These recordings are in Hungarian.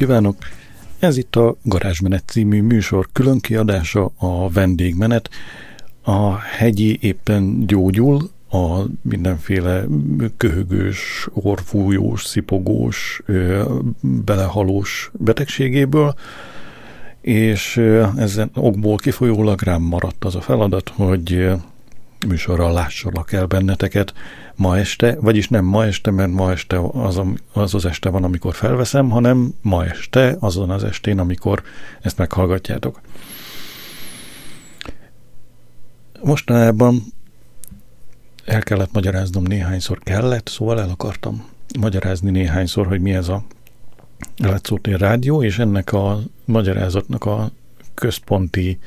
kívánok! Ez itt a Garázsmenet című műsor különkiadása, a vendégmenet. A hegyi éppen gyógyul a mindenféle köhögős, orfújós, szipogós, belehalós betegségéből, és ezen okból kifolyólag rám maradt az a feladat, hogy műsorral lássalak el benneteket ma este, vagyis nem ma este, mert ma este az, az az este van, amikor felveszem, hanem ma este, azon az estén, amikor ezt meghallgatjátok. Mostanában el kellett magyaráznom néhányszor, kellett, szóval el akartam magyarázni néhányszor, hogy mi ez a látszótér rádió, és ennek a magyarázatnak a központi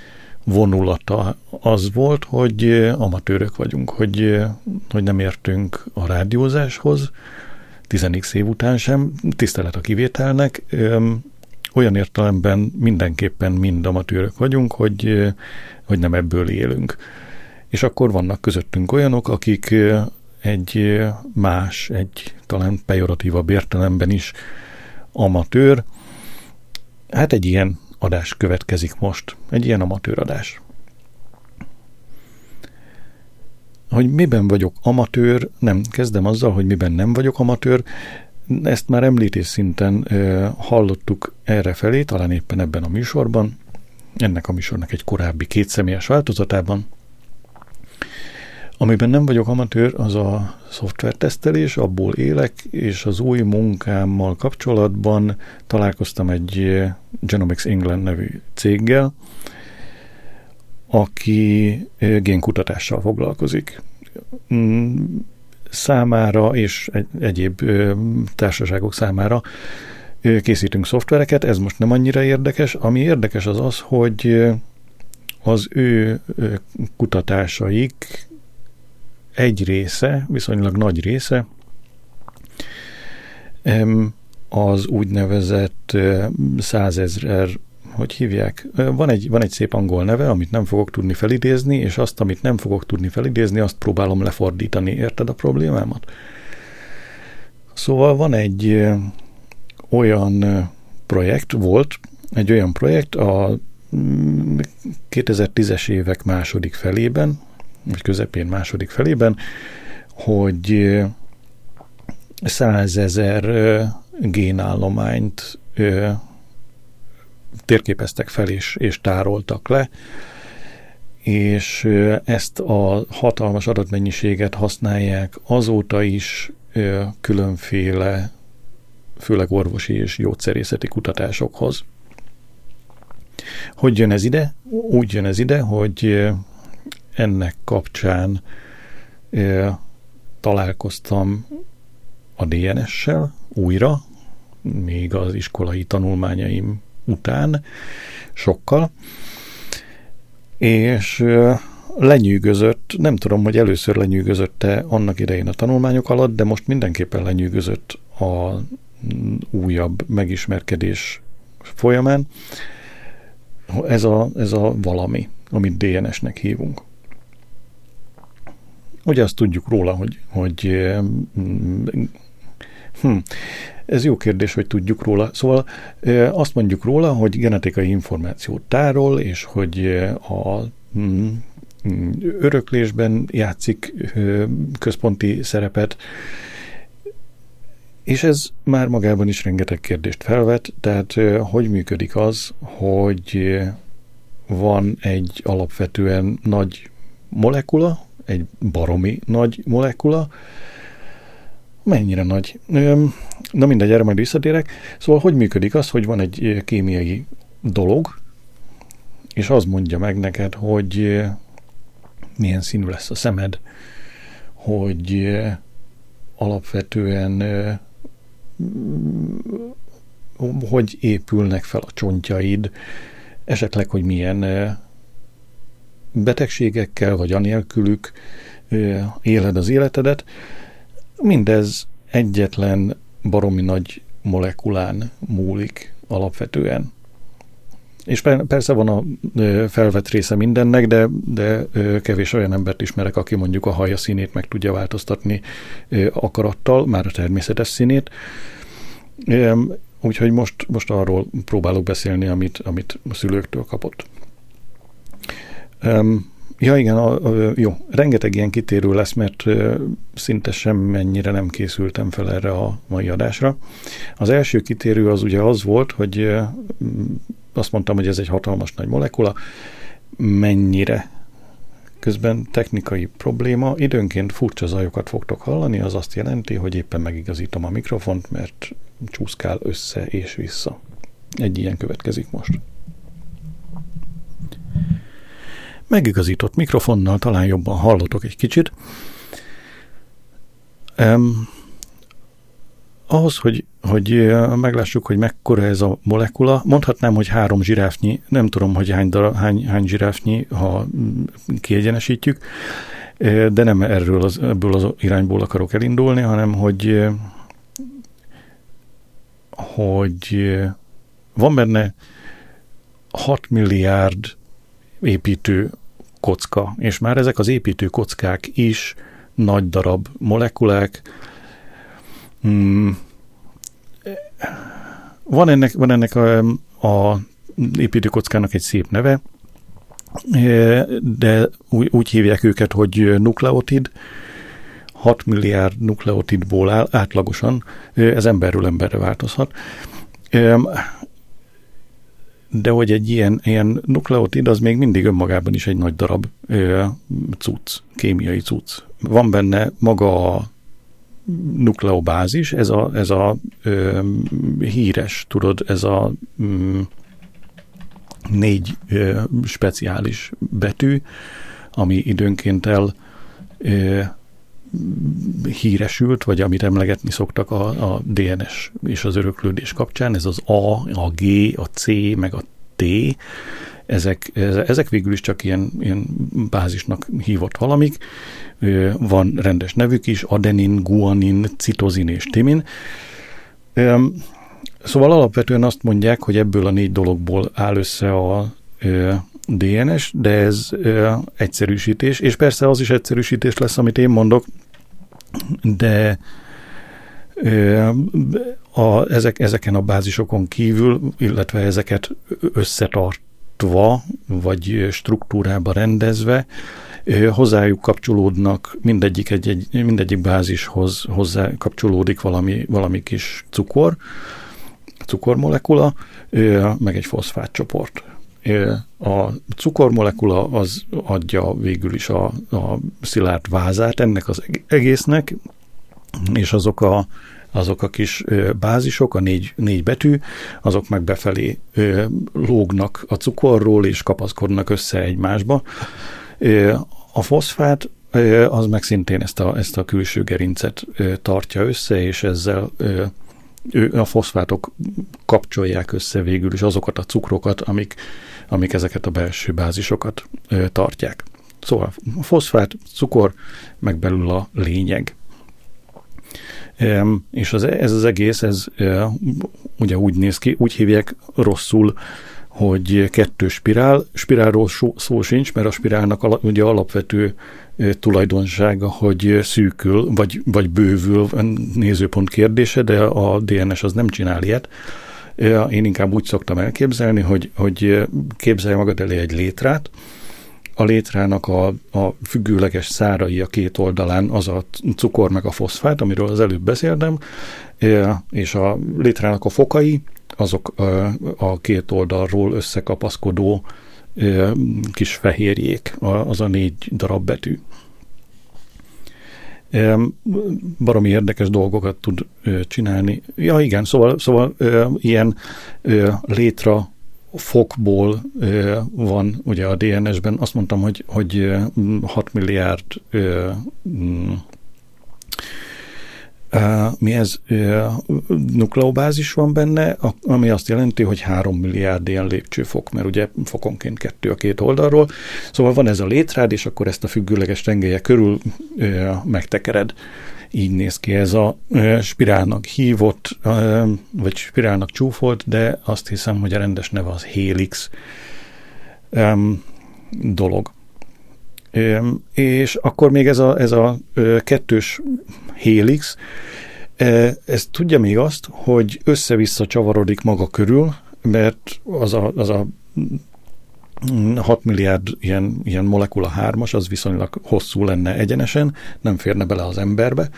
vonulata az volt, hogy amatőrök vagyunk, hogy, hogy nem értünk a rádiózáshoz, 10 év után sem, tisztelet a kivételnek, olyan értelemben mindenképpen mind amatőrök vagyunk, hogy, hogy nem ebből élünk. És akkor vannak közöttünk olyanok, akik egy más, egy talán pejoratívabb értelemben is amatőr, hát egy ilyen adás következik most, egy ilyen amatőr adás. Hogy miben vagyok amatőr, nem, kezdem azzal, hogy miben nem vagyok amatőr, ezt már említés szinten ö, hallottuk erre felé, talán éppen ebben a műsorban, ennek a műsornak egy korábbi kétszemélyes változatában. Amiben nem vagyok amatőr, az a szoftvertesztelés, abból élek, és az új munkámmal kapcsolatban találkoztam egy Genomics England nevű céggel, aki génkutatással foglalkozik. Mm, számára és egy, egyéb társaságok számára készítünk szoftvereket, ez most nem annyira érdekes. Ami érdekes az az, hogy az ő kutatásaik egy része, viszonylag nagy része, az úgynevezett százezrer, hogy hívják? Van egy, van egy szép angol neve, amit nem fogok tudni felidézni, és azt, amit nem fogok tudni felidézni, azt próbálom lefordítani. Érted a problémámat? Szóval van egy olyan projekt, volt egy olyan projekt a 2010-es mm, évek második felében, vagy közepén második felében, hogy százezer génállományt térképeztek fel és, és tároltak le, és ezt a hatalmas adatmennyiséget használják azóta is különféle, főleg orvosi és gyógyszerészeti kutatásokhoz. Hogy jön ez ide? Úgy jön ez ide, hogy ennek kapcsán találkoztam a DNS-sel újra, még az iskolai tanulmányaim után, sokkal, és lenyűgözött, nem tudom, hogy először lenyűgözötte annak idején a tanulmányok alatt, de most mindenképpen lenyűgözött a újabb megismerkedés folyamán. Ez a, ez a valami, amit DNS-nek hívunk. Ugye azt tudjuk róla, hogy, hogy hm, ez jó kérdés, hogy tudjuk róla. Szóval azt mondjuk róla, hogy genetikai információt tárol, és hogy a hm, öröklésben játszik központi szerepet, és ez már magában is rengeteg kérdést felvet, tehát hogy működik az, hogy van egy alapvetően nagy molekula, egy baromi nagy molekula, mennyire nagy. Na mindegy, erre majd visszatérek. Szóval hogy működik az, hogy van egy kémiai dolog, és az mondja meg neked, hogy milyen színű lesz a szemed, hogy alapvetően hogy épülnek fel a csontjaid, esetleg, hogy milyen betegségekkel, vagy anélkülük éled az életedet. Mindez egyetlen baromi nagy molekulán múlik alapvetően. És persze van a felvett része mindennek, de, de kevés olyan embert ismerek, aki mondjuk a haja színét meg tudja változtatni akarattal, már a természetes színét. Úgyhogy most, most arról próbálok beszélni, amit, amit a szülőktől kapott. Ja igen, a, a, jó, rengeteg ilyen kitérő lesz, mert szinte semmennyire nem készültem fel erre a mai adásra. Az első kitérő az ugye az volt, hogy azt mondtam, hogy ez egy hatalmas nagy molekula, mennyire Közben technikai probléma, időnként furcsa zajokat fogtok hallani, az azt jelenti, hogy éppen megigazítom a mikrofont, mert csúszkál össze és vissza. Egy ilyen következik most. Megigazított mikrofonnal talán jobban hallotok egy kicsit. Um, ahhoz, hogy, hogy meglássuk, hogy mekkora ez a molekula, mondhatnám, hogy három zsiráfnyi, nem tudom, hogy hány, darab, hány, hány zsiráfnyi, ha kiegyenesítjük, de nem erről az, ebből az irányból akarok elindulni, hanem hogy hogy van benne 6 milliárd építő kocka, és már ezek az építő kockák is nagy darab molekulák. Hmm. Van ennek, van ennek a, a építőkockának egy szép neve, de úgy, úgy hívják őket, hogy nukleotid, 6 milliárd nukleotidból áll, átlagosan, ez emberről emberre változhat. De hogy egy ilyen, ilyen nukleotid, az még mindig önmagában is egy nagy darab cucc, kémiai cucc. Van benne maga a nukleobázis, ez a, ez a ö, híres, tudod, ez a mm, négy ö, speciális betű, ami időnként el ö, híresült, vagy amit emlegetni szoktak a, a DNS és az öröklődés kapcsán, ez az A, a G, a C, meg a T, ezek, ezek végül is csak ilyen, ilyen bázisnak hívott valamik, van rendes nevük is, adenin, guanin, citozin és timin. Szóval alapvetően azt mondják, hogy ebből a négy dologból áll össze a DNS, de ez egyszerűsítés, és persze az is egyszerűsítés lesz, amit én mondok, de a, ezek, ezeken a bázisokon kívül, illetve ezeket összetartva, vagy struktúrába rendezve, hozzájuk kapcsolódnak, mindegyik, egy, egy, mindegyik bázishoz hozzá kapcsolódik valami, valami kis cukor, cukormolekula, meg egy foszfátcsoport. A cukormolekula az adja végül is a, a szilárd vázát ennek az egésznek, és azok a, azok a kis bázisok, a négy, négy betű, azok meg befelé lógnak a cukorról, és kapaszkodnak össze egymásba. A foszfát az meg szintén ezt a, ezt a külső gerincet tartja össze, és ezzel a foszfátok kapcsolják össze végül is azokat a cukrokat, amik, amik ezeket a belső bázisokat tartják. Szóval a foszfát, cukor, meg belül a lényeg. És az, ez az egész, ez ugye úgy néz ki, úgy hívják rosszul hogy kettő spirál, spirálról szó sincs, mert a spirálnak ugye alapvető tulajdonsága, hogy szűkül, vagy, vagy bővül, nézőpont kérdése, de a DNS az nem csinál ilyet. Én inkább úgy szoktam elképzelni, hogy, hogy képzelj magad elé egy létrát, a létrának a, a függőleges szárai a két oldalán az a cukor meg a foszfát, amiről az előbb beszéltem, és a létrának a fokai, azok a két oldalról összekapaszkodó kis fehérjék, az a négy darab betű. Baromi érdekes dolgokat tud csinálni. Ja igen, szóval, szóval ilyen létra fokból van ugye a DNS-ben. Azt mondtam, hogy, hogy 6 milliárd mi ez nukleobázis van benne, ami azt jelenti, hogy 3 milliárd ilyen lépcsőfok, mert ugye fokonként kettő a két oldalról. Szóval van ez a létrád, és akkor ezt a függőleges tengelye körül megtekered. Így néz ki ez a spirálnak hívott, vagy spirálnak csúfolt, de azt hiszem, hogy a rendes neve az helix dolog. És akkor még ez a, ez a kettős helix, ez tudja még azt, hogy össze-vissza csavarodik maga körül, mert az a, az a 6 milliárd ilyen, ilyen molekula hármas, az viszonylag hosszú lenne egyenesen, nem férne bele az emberbe.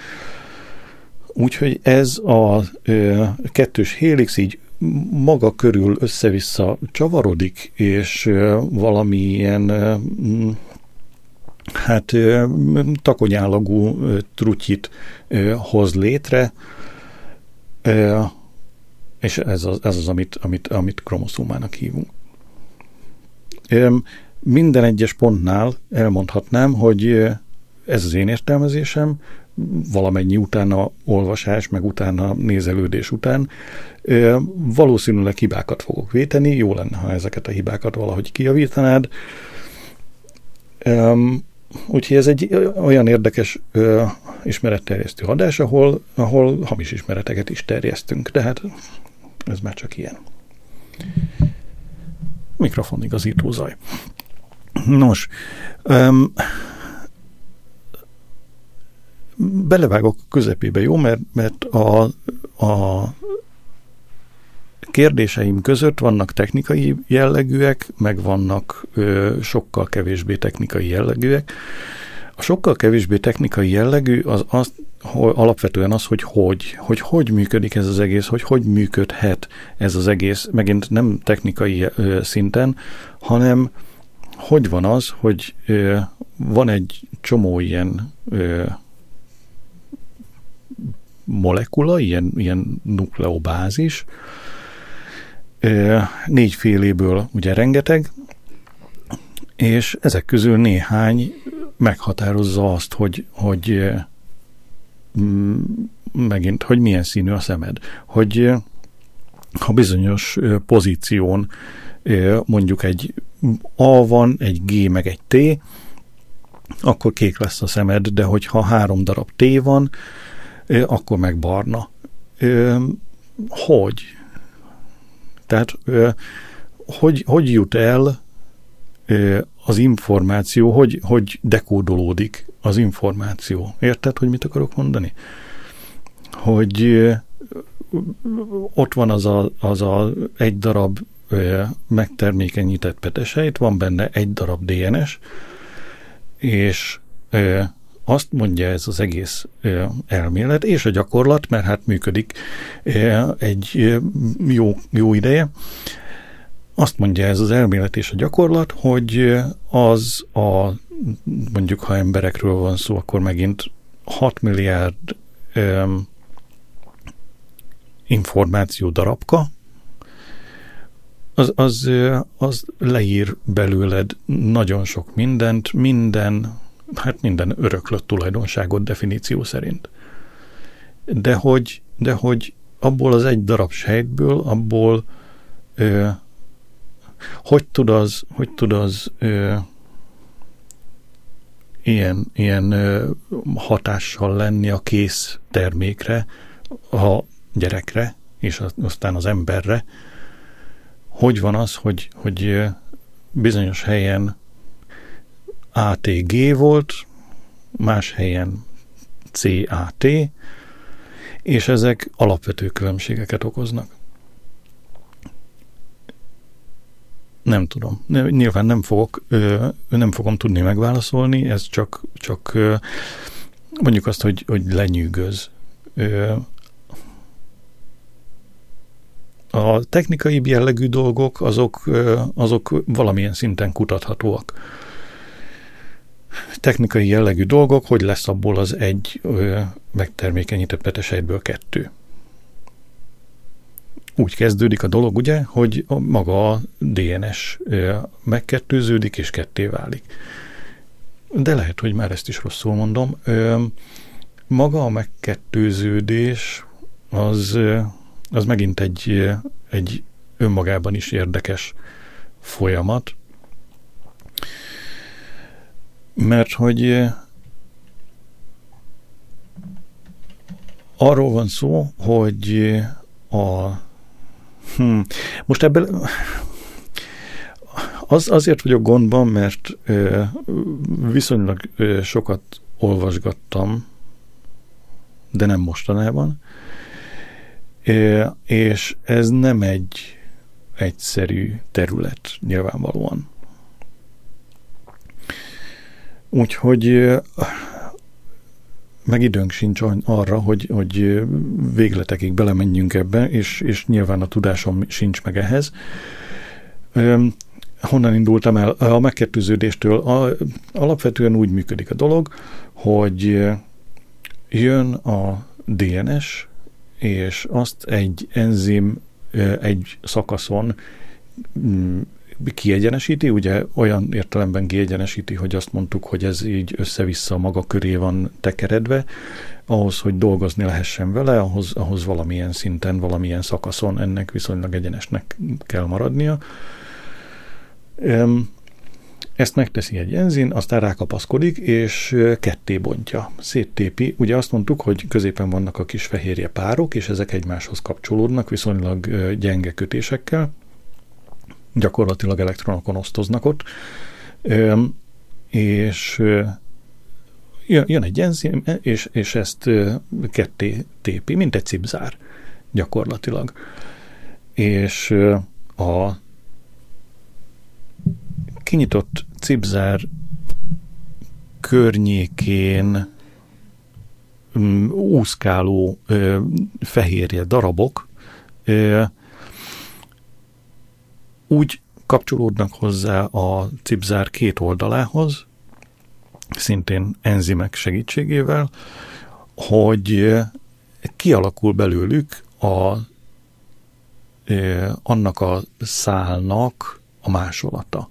Úgyhogy ez a kettős helix így maga körül össze-vissza csavarodik, és valamilyen ö, hát takonyállagú trutyit hoz létre, és ez az, ez az amit, amit, amit kromoszómának hívunk. Minden egyes pontnál elmondhatnám, hogy ez az én értelmezésem, valamennyi utána olvasás, meg utána nézelődés után valószínűleg hibákat fogok véteni, jó lenne, ha ezeket a hibákat valahogy kijavítanád. Úgyhogy ez egy olyan érdekes ö, ismeretterjesztő adás, ahol, ahol hamis ismereteket is terjesztünk, de hát ez már csak ilyen. Mikrofon igazító zaj. Nos, öm, belevágok közepébe, jó? Mert, mert a, a kérdéseim között vannak technikai jellegűek, meg vannak ö, sokkal kevésbé technikai jellegűek. A sokkal kevésbé technikai jellegű az, az hogy alapvetően az, hogy hogy, hogy hogy működik ez az egész, hogy hogy működhet ez az egész, megint nem technikai ö, szinten, hanem hogy van az, hogy ö, van egy csomó ilyen ö, molekula, ilyen, ilyen nukleobázis, négyféléből ugye rengeteg, és ezek közül néhány meghatározza azt, hogy, hogy megint, hogy milyen színű a szemed. Hogy ha bizonyos pozíción mondjuk egy A van, egy G meg egy T, akkor kék lesz a szemed, de hogyha három darab T van, akkor meg barna. Hogy? Tehát hogy, hogy jut el az információ, hogy, hogy dekódolódik az információ. Érted, hogy mit akarok mondani? Hogy ott van az a, az a egy darab megtermékenyített petesejt, van benne egy darab DNS, és azt mondja ez az egész elmélet, és a gyakorlat, mert hát működik egy jó, jó ideje, azt mondja ez az elmélet és a gyakorlat, hogy az a, mondjuk ha emberekről van szó, akkor megint 6 milliárd um, információ darabka, az, az, az leír belőled nagyon sok mindent, minden hát minden öröklött tulajdonságot definíció szerint. De hogy, de hogy abból az egy darab sejtből, abból ö, hogy tud az, hogy tud az ö, ilyen, ilyen ö, hatással lenni a kész termékre, a gyerekre, és aztán az emberre, hogy van az, hogy, hogy bizonyos helyen ATG volt, más helyen CAT, és ezek alapvető különbségeket okoznak. Nem tudom. Nyilván nem fogok, nem fogom tudni megválaszolni, ez csak, csak mondjuk azt, hogy, hogy lenyűgöz. A technikai jellegű dolgok, azok, azok valamilyen szinten kutathatóak technikai jellegű dolgok, hogy lesz abból az egy megtermékenyített petesejtből kettő. Úgy kezdődik a dolog, ugye, hogy maga a DNS megkettőződik és ketté válik. De lehet, hogy már ezt is rosszul mondom. Maga a megkettőződés az, az megint egy, egy önmagában is érdekes folyamat, mert hogy eh, arról van szó, hogy eh, a hm, most ebből az, azért vagyok gondban, mert ö, eh, viszonylag ö, sokat olvasgattam, de nem mostanában, ö, és ez nem egy egyszerű terület nyilvánvalóan. Úgyhogy meg időnk sincs arra, hogy, hogy végletekig belemenjünk ebbe, és, és nyilván a tudásom sincs meg ehhez. Honnan indultam el? A megkettőződéstől a, alapvetően úgy működik a dolog, hogy jön a DNS, és azt egy enzim egy szakaszon kiegyenesíti, ugye olyan értelemben kiegyenesíti, hogy azt mondtuk, hogy ez így össze-vissza maga köré van tekeredve, ahhoz, hogy dolgozni lehessen vele, ahhoz, ahhoz valamilyen szinten, valamilyen szakaszon ennek viszonylag egyenesnek kell maradnia. Ezt megteszi egy enzin, aztán rákapaszkodik, és ketté bontja, széttépi. Ugye azt mondtuk, hogy középen vannak a kis fehérje párok, és ezek egymáshoz kapcsolódnak viszonylag gyenge kötésekkel, gyakorlatilag elektronokon osztoznak ott, és jön egy enzim, és, és ezt ketté tépi, mint egy cipzár gyakorlatilag. és a kinyitott cipzár környékén úszkáló fehérje darabok úgy kapcsolódnak hozzá a cipzár két oldalához, szintén enzimek segítségével, hogy kialakul belőlük a, ö, annak a szálnak a másolata.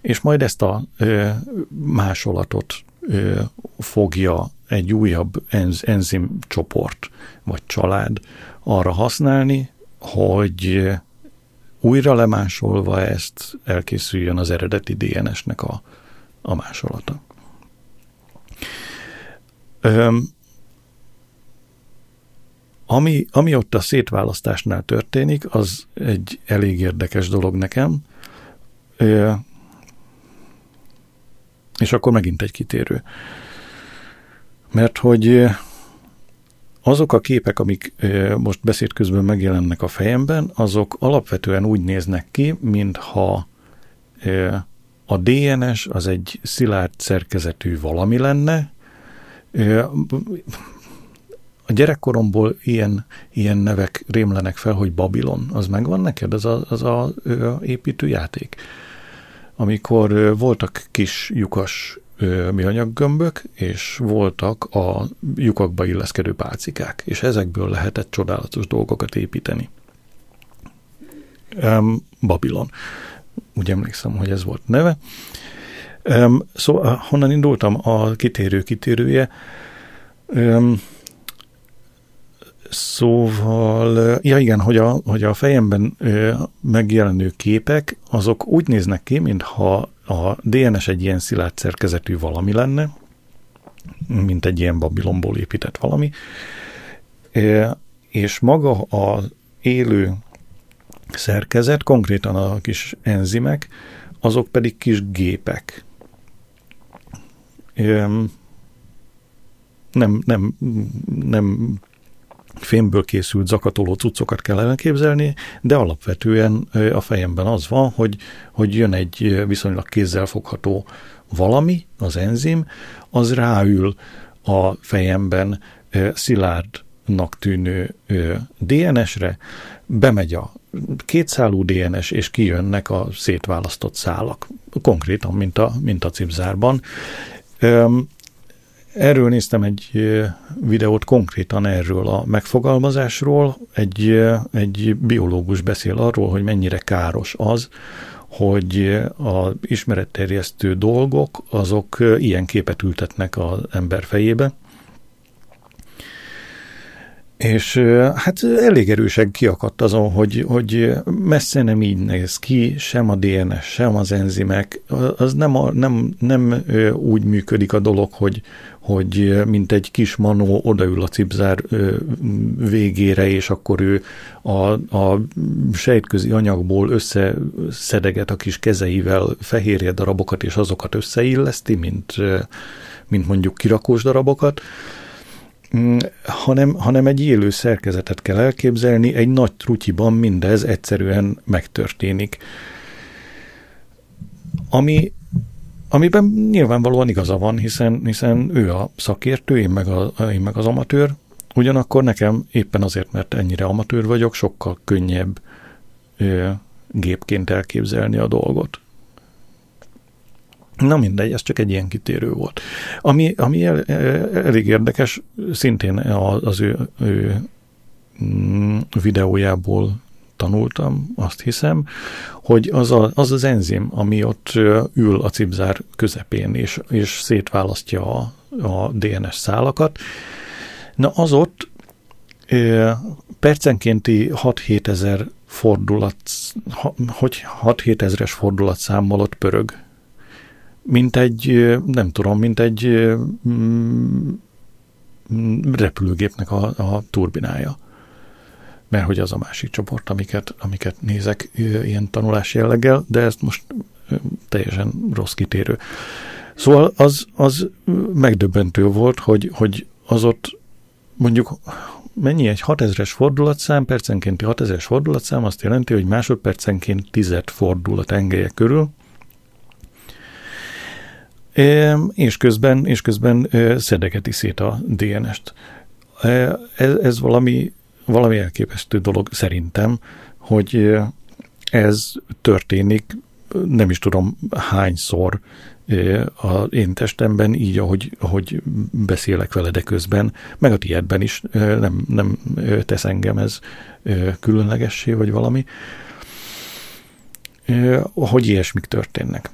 És majd ezt a ö, másolatot fogja egy újabb enz, enzim csoport vagy család arra használni, hogy újra lemásolva ezt elkészüljön az eredeti DNS-nek a, a másolata. Öm, ami, ami ott a szétválasztásnál történik, az egy elég érdekes dolog nekem. Ö, és akkor megint egy kitérő. Mert hogy azok a képek, amik most beszéd közben megjelennek a fejemben, azok alapvetően úgy néznek ki, mintha a DNS az egy szilárd szerkezetű valami lenne. A gyerekkoromból ilyen, ilyen nevek rémlenek fel, hogy Babilon, az megvan neked, az a, az a építőjáték? amikor voltak kis lyukas műanyaggömbök, és voltak a lyukakba illeszkedő pálcikák, és ezekből lehetett csodálatos dolgokat építeni. Um, Babilon. Úgy emlékszem, hogy ez volt neve. Um, szóval honnan indultam? A kitérő kitérője. Um, Szóval, ja igen, hogy a, hogy a fejemben megjelenő képek, azok úgy néznek ki, mintha a DNS egy ilyen szilárd szerkezetű valami lenne, mint egy ilyen Babilonból épített valami, ö, és maga az élő szerkezet, konkrétan a kis enzimek, azok pedig kis gépek. Nem, nem, nem fémből készült zakatoló cuccokat kell elképzelni, de alapvetően a fejemben az van, hogy, hogy jön egy viszonylag kézzelfogható valami, az enzim, az ráül a fejemben szilárdnak tűnő DNS-re, bemegy a kétszálú DNS, és kijönnek a szétválasztott szálak, konkrétan, mint a, mint a cipzárban. Erről néztem egy videót konkrétan erről a megfogalmazásról. Egy, egy biológus beszél arról, hogy mennyire káros az, hogy a ismeretterjesztő dolgok, azok ilyen képet ültetnek az ember fejébe, és hát elég erősen kiakadt azon, hogy, hogy messze nem így néz ki, sem a DNS, sem az enzimek, az nem, a, nem, nem úgy működik a dolog, hogy, hogy mint egy kis manó odaül a cipzár végére, és akkor ő a, a sejtközi anyagból összeszedeget a kis kezeivel fehérje darabokat, és azokat összeilleszti, mint, mint mondjuk kirakós darabokat, Mm, hanem, hanem egy élő szerkezetet kell elképzelni, egy nagy trutyiban mindez egyszerűen megtörténik. Ami, amiben nyilvánvalóan igaza van, hiszen, hiszen ő a szakértő, én meg, a, én meg az amatőr, ugyanakkor nekem éppen azért, mert ennyire amatőr vagyok, sokkal könnyebb ö, gépként elképzelni a dolgot. Na mindegy, ez csak egy ilyen kitérő volt. Ami, ami el, elég érdekes, szintén az ő, ő mm, videójából tanultam, azt hiszem, hogy az, a, az az enzim, ami ott ül a cipzár közepén, és, és szétválasztja a, a DNS szálakat, na az ott percenkénti 6-7 ezer fordulat, hogy 6-7 ezeres fordulat számmal ott pörög mint egy, nem tudom, mint egy mm, repülőgépnek a, a turbinája. Mert hogy az a másik csoport, amiket, amiket nézek ilyen tanulás jelleggel, de ezt most teljesen rossz kitérő. Szóval az, az megdöbbentő volt, hogy, hogy az ott mondjuk mennyi egy 6000-es fordulatszám, percenkénti 6000-es fordulatszám azt jelenti, hogy másodpercenként 10 fordul a tengelyek körül, és közben, és közben szedegeti szét a DNS-t. Ez, ez valami, valami elképesztő dolog szerintem, hogy ez történik, nem is tudom hányszor a én testemben, így, ahogy, ahogy beszélek vele, de közben, meg a tiédben is nem, nem tesz engem ez különlegessé, vagy valami, hogy ilyesmik történnek.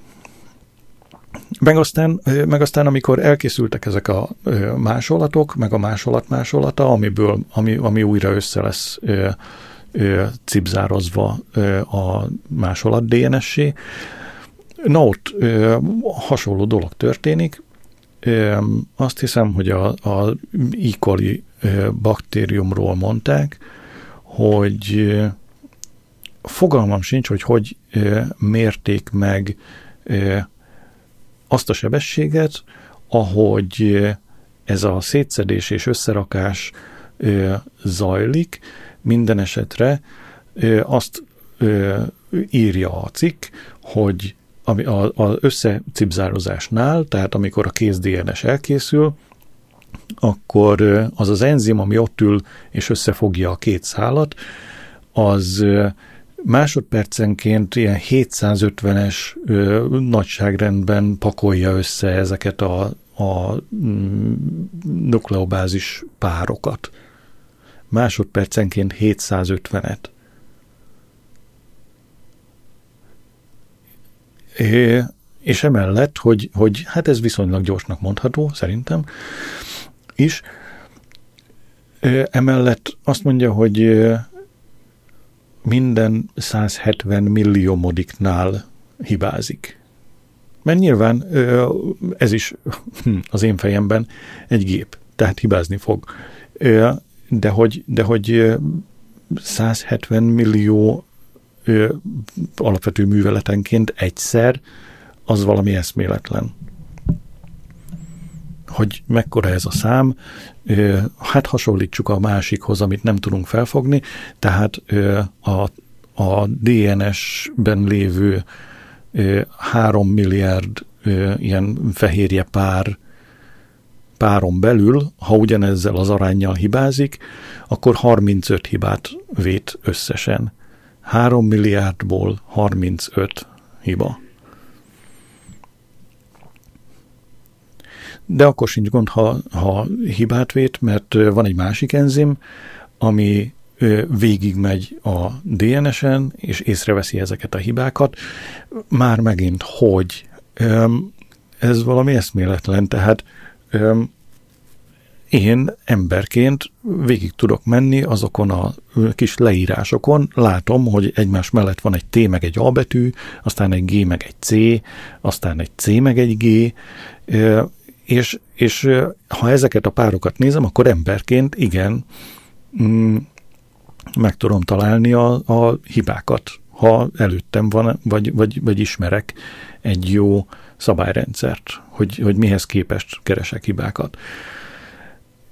Meg aztán, meg aztán, amikor elkészültek ezek a másolatok, meg a másolat másolata, amiből, ami, ami újra össze lesz cipzározva a másolat DNS-sé, na ott hasonló dolog történik. Azt hiszem, hogy a, a E. coli baktériumról mondták, hogy fogalmam sincs, hogy hogy mérték meg azt a sebességet, ahogy ez a szétszedés és összerakás zajlik, minden esetre azt írja a cikk, hogy az összecipzározásnál, tehát amikor a kész DNS elkészül, akkor az az enzim, ami ott ül és összefogja a két szálat, az másodpercenként ilyen 750-es ö, nagyságrendben pakolja össze ezeket a, a mm, nukleobázis párokat. Másodpercenként 750-et. É, és emellett, hogy, hogy hát ez viszonylag gyorsnak mondható, szerintem is, emellett azt mondja, hogy minden 170 millió modiknál hibázik. Mert nyilván ez is hm, az én fejemben egy gép, tehát hibázni fog. De hogy, de hogy 170 millió alapvető műveletenként egyszer, az valami eszméletlen hogy mekkora ez a szám, hát hasonlítsuk a másikhoz, amit nem tudunk felfogni, tehát a, a DNS-ben lévő 3 milliárd ilyen fehérje pár páron belül, ha ugyanezzel az arányjal hibázik, akkor 35 hibát vét összesen. 3 milliárdból 35 hiba. De akkor sincs gond, ha, ha hibát vét, mert van egy másik enzim, ami végigmegy a DNS-en, és észreveszi ezeket a hibákat. Már megint, hogy ez valami eszméletlen, tehát én emberként végig tudok menni azokon a kis leírásokon, látom, hogy egymás mellett van egy T meg egy A betű, aztán egy G meg egy C, aztán egy C meg egy G, és, és ha ezeket a párokat nézem, akkor emberként igen, mm, meg tudom találni a, a hibákat, ha előttem van, vagy, vagy, vagy ismerek egy jó szabályrendszert, hogy, hogy mihez képest keresek hibákat.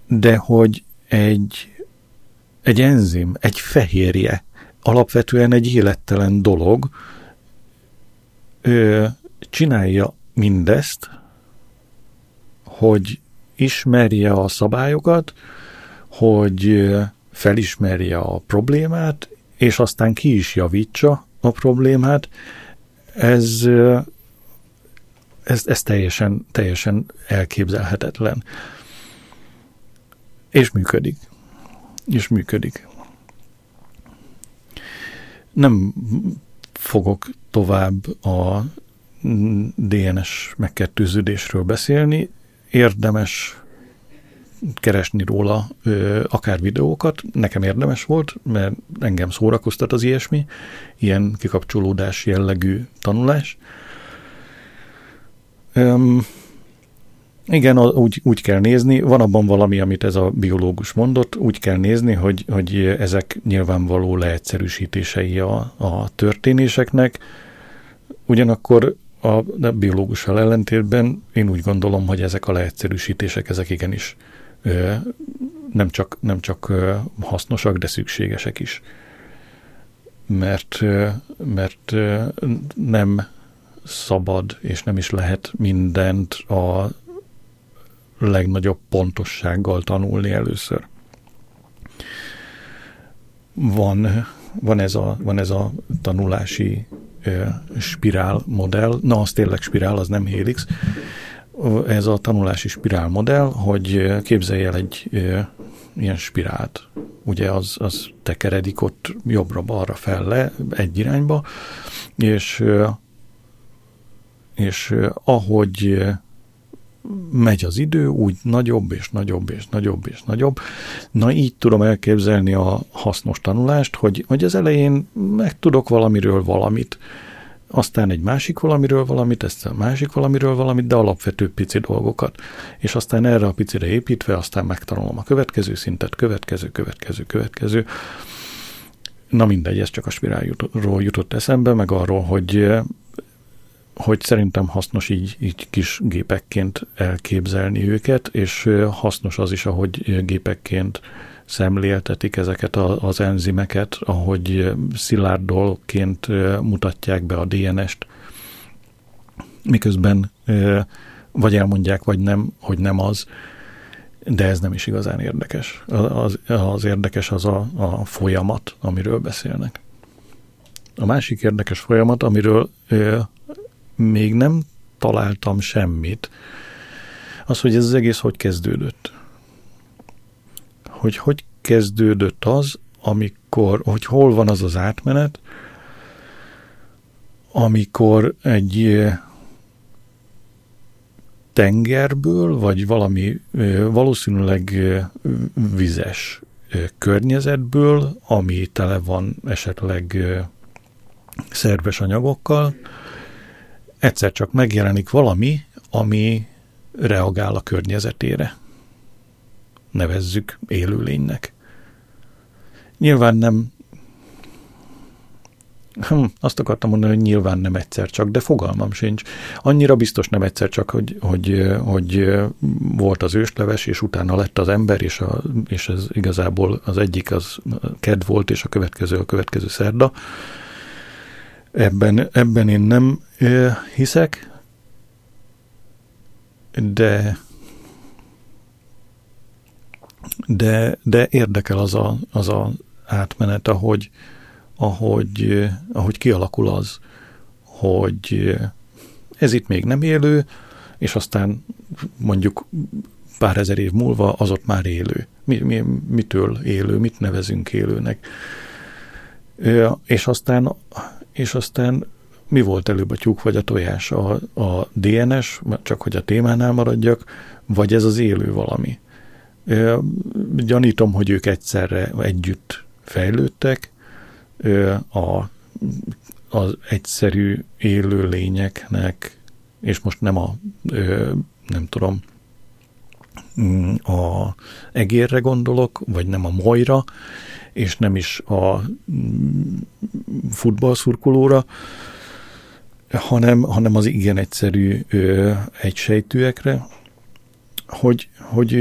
De hogy egy, egy enzim, egy fehérje, alapvetően egy élettelen dolog, ő csinálja mindezt, hogy ismerje a szabályokat, hogy felismerje a problémát, és aztán ki is javítsa a problémát, ez, ez, ez teljesen, teljesen elképzelhetetlen. És működik. És működik. Nem fogok tovább a DNS megkettőződésről beszélni, érdemes keresni róla ö, akár videókat, nekem érdemes volt, mert engem szórakoztat az ilyesmi, ilyen kikapcsolódás jellegű tanulás. Öm, igen, úgy, úgy kell nézni, van abban valami, amit ez a biológus mondott, úgy kell nézni, hogy, hogy ezek nyilvánvaló leegyszerűsítései a, a történéseknek, ugyanakkor a biológussal ellentétben én úgy gondolom, hogy ezek a leegyszerűsítések, ezek igenis nem csak, nem csak hasznosak, de szükségesek is. Mert, mert nem szabad, és nem is lehet mindent a legnagyobb pontossággal tanulni először. Van, van, ez, a, van ez a tanulási spirál modell, na az tényleg spirál, az nem helix, ez a tanulási spirál modell, hogy képzelj el egy ilyen spirált. Ugye az, az tekeredik ott jobbra-balra fel le, egy irányba, és, és ahogy megy az idő, úgy nagyobb és nagyobb és nagyobb és nagyobb. Na így tudom elképzelni a hasznos tanulást, hogy, hogy az elején megtudok valamiről valamit, aztán egy másik valamiről valamit, ezt a másik valamiről valamit, de alapvető pici dolgokat. És aztán erre a picire építve, aztán megtanulom a következő szintet, következő, következő, következő. Na mindegy, ez csak a spirálról jutott eszembe, meg arról, hogy hogy szerintem hasznos így, így kis gépekként elképzelni őket, és hasznos az is, ahogy gépekként szemléltetik ezeket az enzimeket, ahogy szilárd dolgként mutatják be a DNS-t, miközben vagy elmondják, vagy nem, hogy nem az, de ez nem is igazán érdekes. Az, az érdekes az a, a folyamat, amiről beszélnek. A másik érdekes folyamat, amiről még nem találtam semmit, az, hogy ez az egész hogy kezdődött? Hogy hogy kezdődött az, amikor, hogy hol van az az átmenet, amikor egy tengerből, vagy valami valószínűleg vizes környezetből, ami tele van esetleg szerves anyagokkal, egyszer csak megjelenik valami, ami reagál a környezetére nevezzük élőlénynek. Nyilván nem Hm, azt akartam mondani, hogy nyilván nem egyszer csak, de fogalmam sincs. Annyira biztos nem egyszer csak, hogy, hogy, hogy volt az ősleves, és utána lett az ember, és, a, és ez igazából az egyik az ked volt, és a következő a következő szerda. Ebben, ebben én nem hiszek, de de, de érdekel az a, az a átmenet, ahogy, ahogy, ahogy kialakul az, hogy ez itt még nem élő, és aztán mondjuk pár ezer év múlva az ott már élő. Mi, mi, mitől élő, mit nevezünk élőnek. És aztán, és aztán mi volt előbb a tyúk vagy a tojás? A, a DNS, csak hogy a témánál maradjak, vagy ez az élő valami? Gyanítom, hogy ők egyszerre együtt fejlődtek. A, az egyszerű élő lényeknek, és most nem a, nem tudom, mm, a egérre gondolok, vagy nem a mojra, és nem is a mm, futballszurkolóra, hanem, hanem az igen egyszerű ö, egysejtűekre, hogy, hogy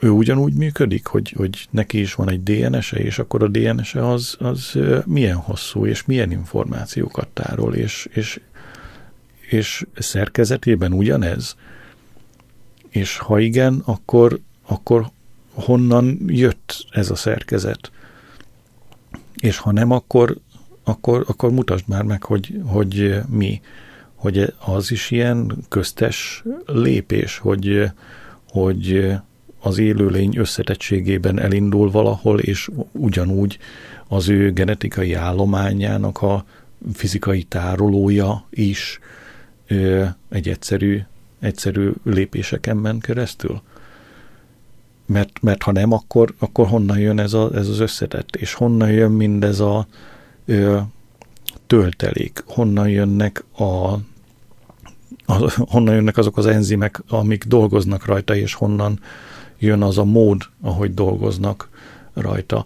ő ugyanúgy működik, hogy, hogy neki is van egy DNS-e, és akkor a DNS-e az, az milyen hosszú, és milyen információkat tárol, és, és, és szerkezetében ugyanez? És ha igen, akkor, akkor honnan jött ez a szerkezet? És ha nem, akkor, akkor, akkor mutasd már meg, hogy, hogy mi. Hogy az is ilyen köztes lépés, hogy, hogy az élőlény összetettségében elindul valahol, és ugyanúgy az ő genetikai állományának a fizikai tárolója is egy egyszerű, egyszerű lépéseken ment keresztül? Mert, mert ha nem, akkor, akkor honnan jön ez, a, ez az összetett, és honnan jön mindez a ö, töltelék, honnan jönnek a, a, honnan jönnek azok az enzimek, amik dolgoznak rajta, és honnan jön az a mód, ahogy dolgoznak rajta.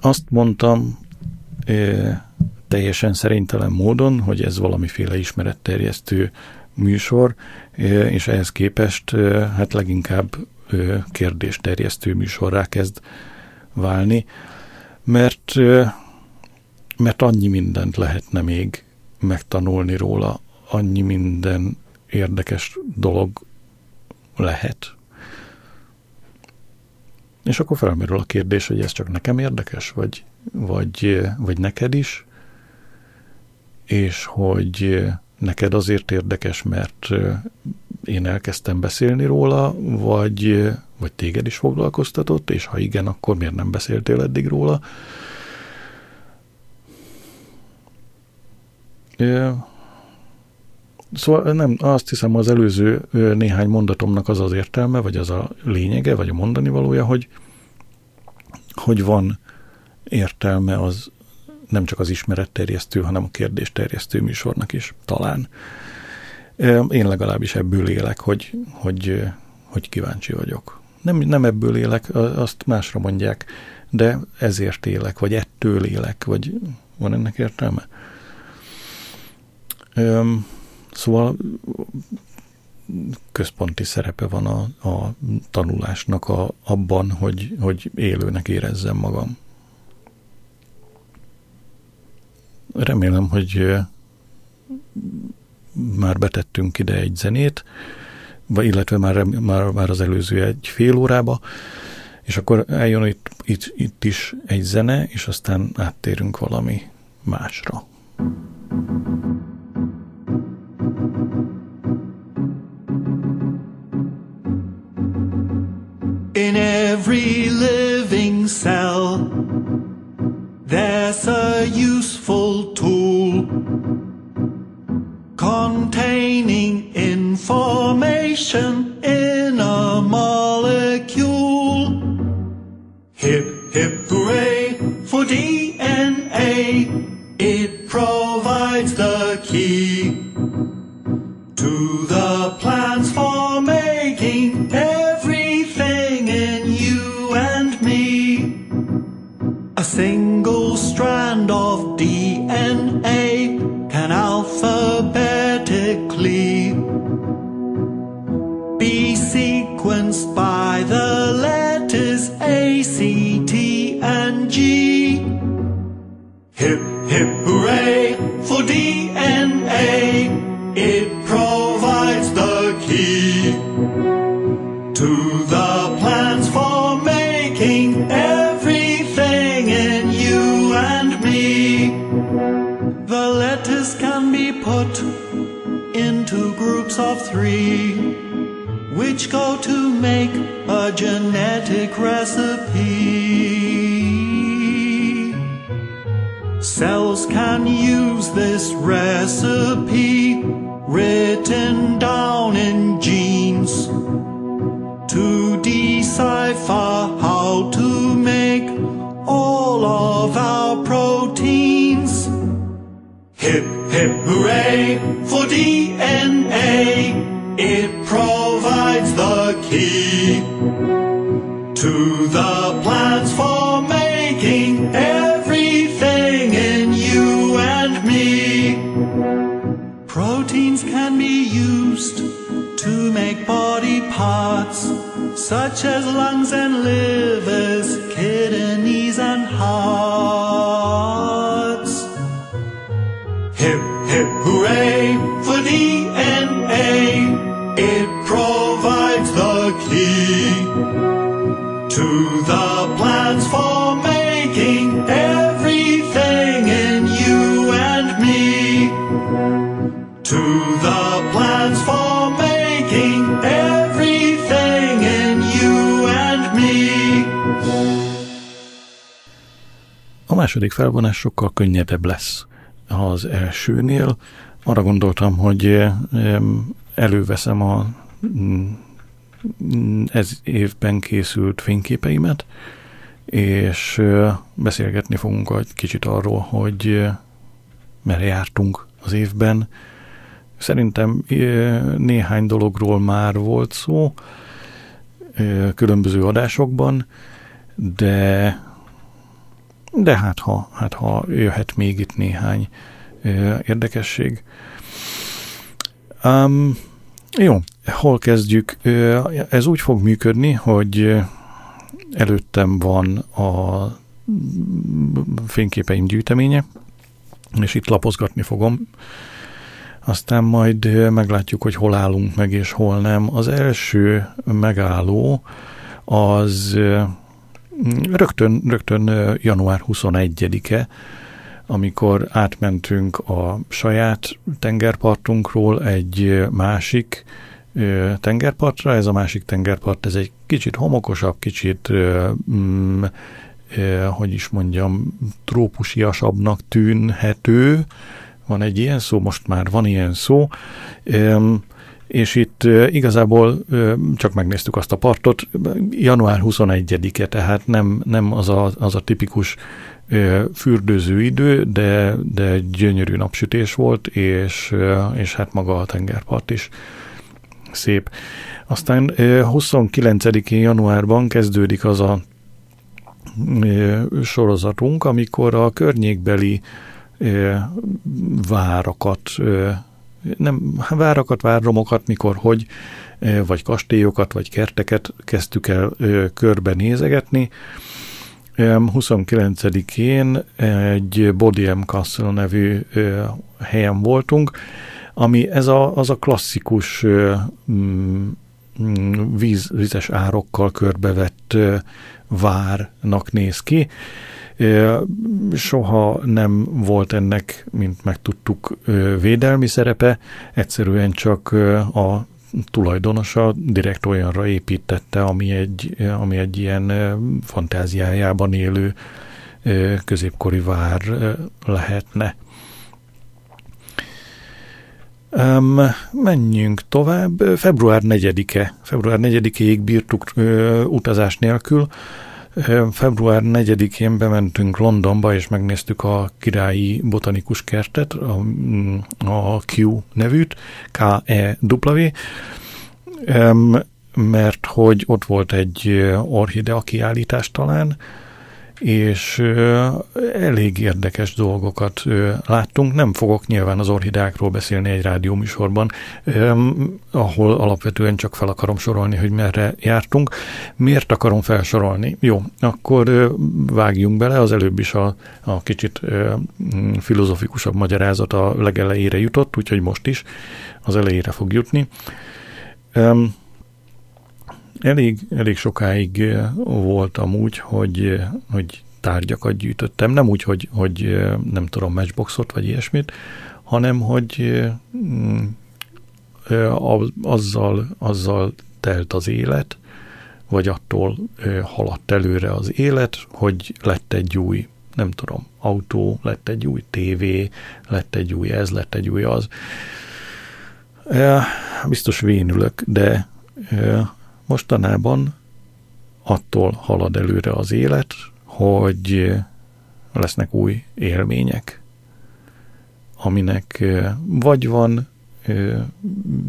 Azt mondtam teljesen szerintelen módon, hogy ez valamiféle ismeretterjesztő műsor, és ehhez képest hát leginkább kérdésterjesztő műsorrá kezd válni, mert, mert annyi mindent lehetne még megtanulni róla, annyi minden érdekes dolog lehet. És akkor felmerül a kérdés, hogy ez csak nekem érdekes, vagy, vagy, vagy neked is, és hogy neked azért érdekes, mert én elkezdtem beszélni róla, vagy, vagy téged is foglalkoztatott, és ha igen, akkor miért nem beszéltél eddig róla? Szóval nem, azt hiszem az előző néhány mondatomnak az az értelme, vagy az a lényege, vagy a mondani valója, hogy, hogy van értelme az nem csak az ismeretterjesztő, hanem a kérdésterjesztő műsornak is, talán. Én legalábbis ebből élek, hogy, hogy, hogy kíváncsi vagyok. Nem, nem ebből élek, azt másra mondják, de ezért élek, vagy ettől élek, vagy van ennek értelme? Szóval központi szerepe van a, a tanulásnak a, abban, hogy, hogy élőnek érezzem magam. Remélem, hogy már betettünk ide egy zenét, vagy illetve már, már, már az előző egy fél órába, és akkor eljön itt, itt, itt is egy zene, és aztán áttérünk valami másra. In every living cell, there's a useful tool containing information in a molecule. Hip, hip, hooray for DNA. It provides the key to the plans for strand of DNA can alphabetically be sequenced by the letters A, C, T, and G. Hip, hip, hooray into groups of three, which go to make a genetic recipe. Cells can use this recipe written down in genes to decipher how to make all of our proteins. Hip, hip, hooray for DNA. It provides the key to the plans for making everything in you and me. Proteins can be used to make body parts such as lungs and livers, második felvonás sokkal könnyedebb lesz az elsőnél. Arra gondoltam, hogy előveszem a ez évben készült fényképeimet, és beszélgetni fogunk egy kicsit arról, hogy merre jártunk az évben. Szerintem néhány dologról már volt szó különböző adásokban, de de hát ha, hát ha jöhet még itt néhány érdekesség. Um, jó, hol kezdjük? Ez úgy fog működni, hogy előttem van a fényképeim gyűjteménye, és itt lapozgatni fogom. Aztán majd meglátjuk, hogy hol állunk meg, és hol nem. Az első megálló az rögtön, rögtön január 21-e, amikor átmentünk a saját tengerpartunkról egy másik tengerpartra. Ez a másik tengerpart, ez egy kicsit homokosabb, kicsit, mm, hogy is mondjam, trópusiasabbnak tűnhető. Van egy ilyen szó, most már van ilyen szó. És itt igazából csak megnéztük azt a partot, január 21-e, tehát nem, nem az, a, az a tipikus fürdőző idő, de, de gyönyörű napsütés volt, és, és hát maga a tengerpart is szép. Aztán 29. januárban kezdődik az a sorozatunk, amikor a környékbeli várakat, nem várakat, várromokat, mikor hogy, vagy kastélyokat, vagy kerteket kezdtük el körbenézegetni, 29-én egy Bodiem Castle nevű helyen voltunk, ami ez a, az a klasszikus mm, víz, vízes árokkal körbevett várnak néz ki. Soha nem volt ennek, mint megtudtuk, védelmi szerepe, egyszerűen csak a tulajdonosa direkt olyanra építette, ami egy, ami egy ilyen fantáziájában élő középkori vár lehetne. Um, menjünk tovább. Február 4-e. Február 4-ig bírtuk uh, utazás nélkül. Február 4-én bementünk Londonba, és megnéztük a királyi botanikus kertet, a, a Q nevűt, K-E-W, mert hogy ott volt egy orchidea kiállítás talán, és elég érdekes dolgokat láttunk. Nem fogok nyilván az orhidákról beszélni egy rádióműsorban, ahol alapvetően csak fel akarom sorolni, hogy merre jártunk. Miért akarom felsorolni? Jó, akkor vágjunk bele, az előbb is a, a kicsit filozofikusabb magyarázat a legelejére jutott, úgyhogy most is az elejére fog jutni. Elég, elég sokáig voltam úgy, hogy, hogy tárgyakat gyűjtöttem, nem úgy, hogy, hogy nem tudom, matchboxot vagy ilyesmit, hanem hogy mm, azzal, azzal telt az élet, vagy attól haladt előre az élet, hogy lett egy új, nem tudom, autó, lett egy új tévé, lett egy új ez, lett egy új az. Biztos vénülök, de Mostanában attól halad előre az élet, hogy lesznek új élmények, aminek vagy van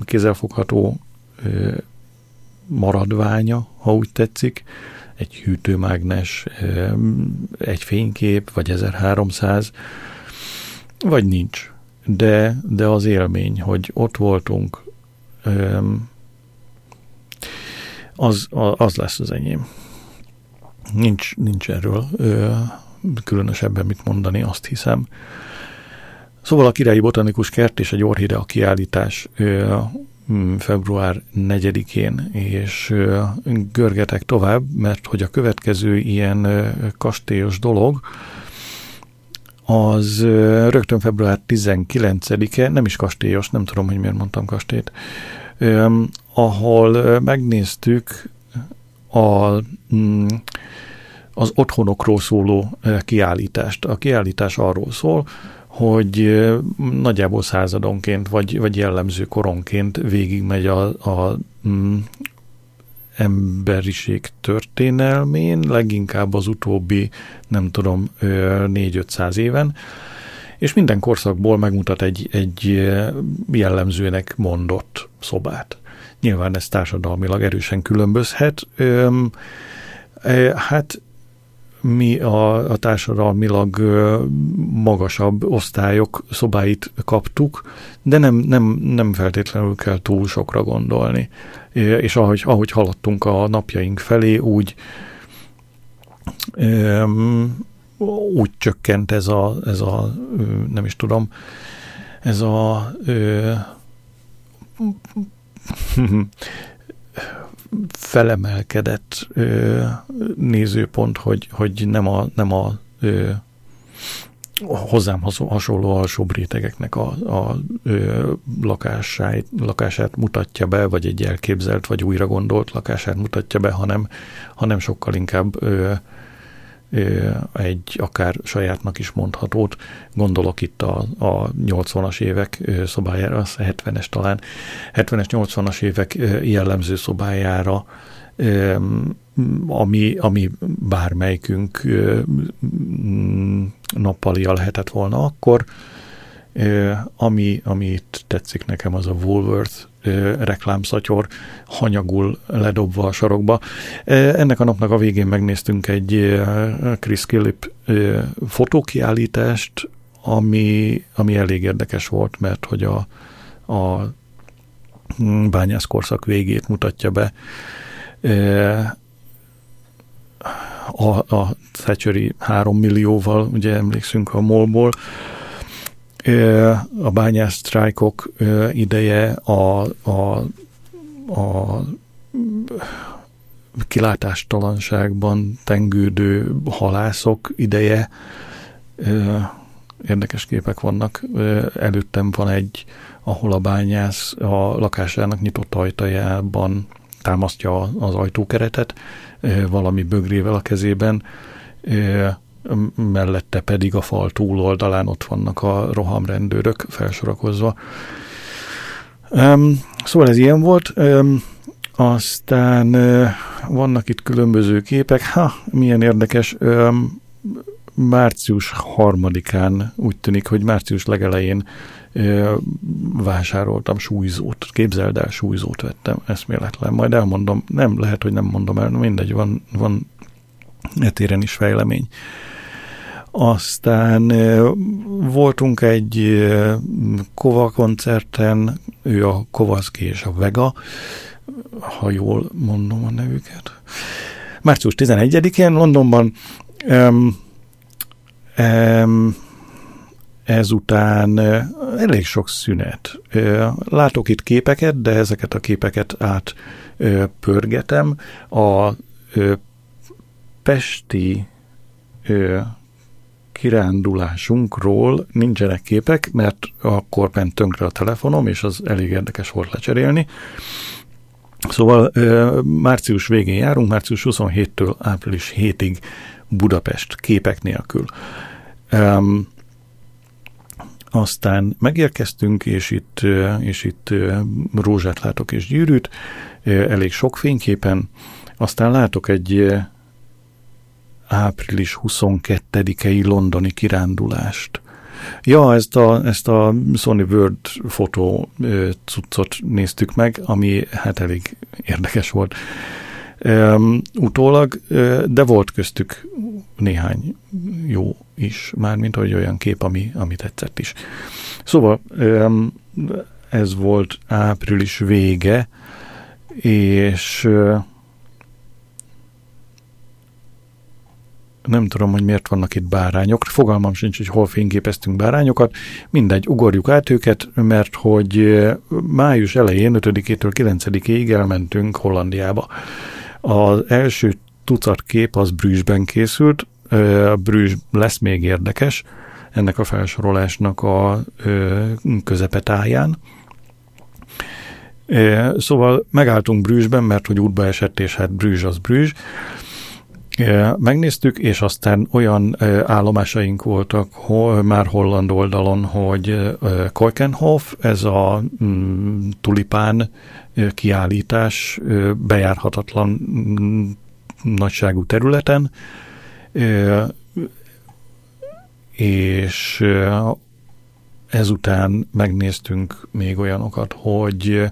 kézzelfogható maradványa, ha úgy tetszik, egy hűtőmágnes, egy fénykép, vagy 1300, vagy nincs. De, de az élmény, hogy ott voltunk, az, az lesz az enyém. Nincs, nincs erről ö, különösebben mit mondani, azt hiszem. Szóval a Királyi Botanikus Kert és egy orhidea kiállítás ö, február 4-én, és ö, görgetek tovább, mert hogy a következő ilyen ö, kastélyos dolog, az rögtön február 19-e, nem is kastélyos, nem tudom, hogy miért mondtam kastélyt, ahol megnéztük a, mm, az otthonokról szóló kiállítást. A kiállítás arról szól, hogy nagyjából századonként, vagy, vagy jellemző koronként végigmegy a, a mm, emberiség történelmén, leginkább az utóbbi, nem tudom, 4-500 éven, és minden korszakból megmutat egy, egy jellemzőnek mondott szobát. Nyilván ez társadalmilag erősen különbözhet. Öm, hát mi a, a társadalmilag magasabb osztályok szobáit kaptuk, de nem, nem, nem feltétlenül kell túl sokra gondolni. És ahogy, ahogy haladtunk a napjaink felé, úgy úgy csökkent ez a, ez a nem is tudom, ez a felemelkedett ö, nézőpont, hogy, hogy nem a, nem a ö, hozzám hasonló alsóbb rétegeknek a, a ö, lakását, lakását mutatja be, vagy egy elképzelt, vagy újra gondolt lakását mutatja be, hanem, hanem sokkal inkább ö, egy akár sajátnak is mondhatót, gondolok itt a, a 80-as évek szobájára, az 70-es talán, 70-es, 80-as évek jellemző szobájára, ami, ami bármelyikünk nappalia lehetett volna akkor, ami, ami itt tetszik nekem, az a Woolworth reklámszatyor hanyagul ledobva a sarokba. Ennek a napnak a végén megnéztünk egy Chris Killip fotókiállítást, ami, ami elég érdekes volt, mert hogy a, a bányászkorszak végét mutatja be. A, a Thatcheri három millióval, ugye emlékszünk a molból, a bányász sztrájkok ideje, a, a, a kilátástalanságban tengődő halászok ideje, érdekes képek vannak. Előttem van egy, ahol a bányász a lakásának nyitott ajtajában támasztja az ajtókeretet, valami bögrével a kezében, mellette pedig a fal túloldalán ott vannak a rohamrendőrök felsorakozva. Um, szóval ez ilyen volt. Um, aztán uh, vannak itt különböző képek. Ha, milyen érdekes. Um, március harmadikán úgy tűnik, hogy március legelején vásároltam súlyzót, képzeld el, súlyzót vettem, eszméletlen. Majd elmondom, nem, lehet, hogy nem mondom el, mindegy, van, van etéren is fejlemény. Aztán voltunk egy Kova koncerten, ő a Kovaszki és a Vega, ha jól mondom a nevüket. Március 11-én Londonban um, um, ezután elég sok szünet. Látok itt képeket, de ezeket a képeket átpörgetem. A pesti kirándulásunkról nincsenek képek, mert akkor ment tönkre a telefonom, és az elég érdekes volt lecserélni. Szóval március végén járunk, március 27-től április 7-ig Budapest képek nélkül. Um, aztán megérkeztünk, és itt, és itt rózsát látok és gyűrűt, elég sok fényképen. Aztán látok egy április 22-i londoni kirándulást. Ja, ezt a, ezt a Sony World fotó cuccot néztük meg, ami hát elég érdekes volt um, utólag, de volt köztük néhány jó is, mármint hogy olyan kép, ami, ami tetszett is. Szóval um, ez volt április vége, és nem tudom, hogy miért vannak itt bárányok, fogalmam sincs, hogy hol fényképeztünk bárányokat, mindegy, ugorjuk át őket, mert hogy május elején, 5-től 9-ig elmentünk Hollandiába. Az első tucat kép az Brüsszben készült, a Brüssz lesz még érdekes, ennek a felsorolásnak a közepetáján. Szóval megálltunk Brüsszben, mert hogy útba esett, és hát Brüssz az Brüssz, Megnéztük, és aztán olyan állomásaink voltak hol, már holland oldalon, hogy Keukenhof, ez a mm, tulipán kiállítás bejárhatatlan mm, nagyságú területen, és ezután megnéztünk még olyanokat, hogy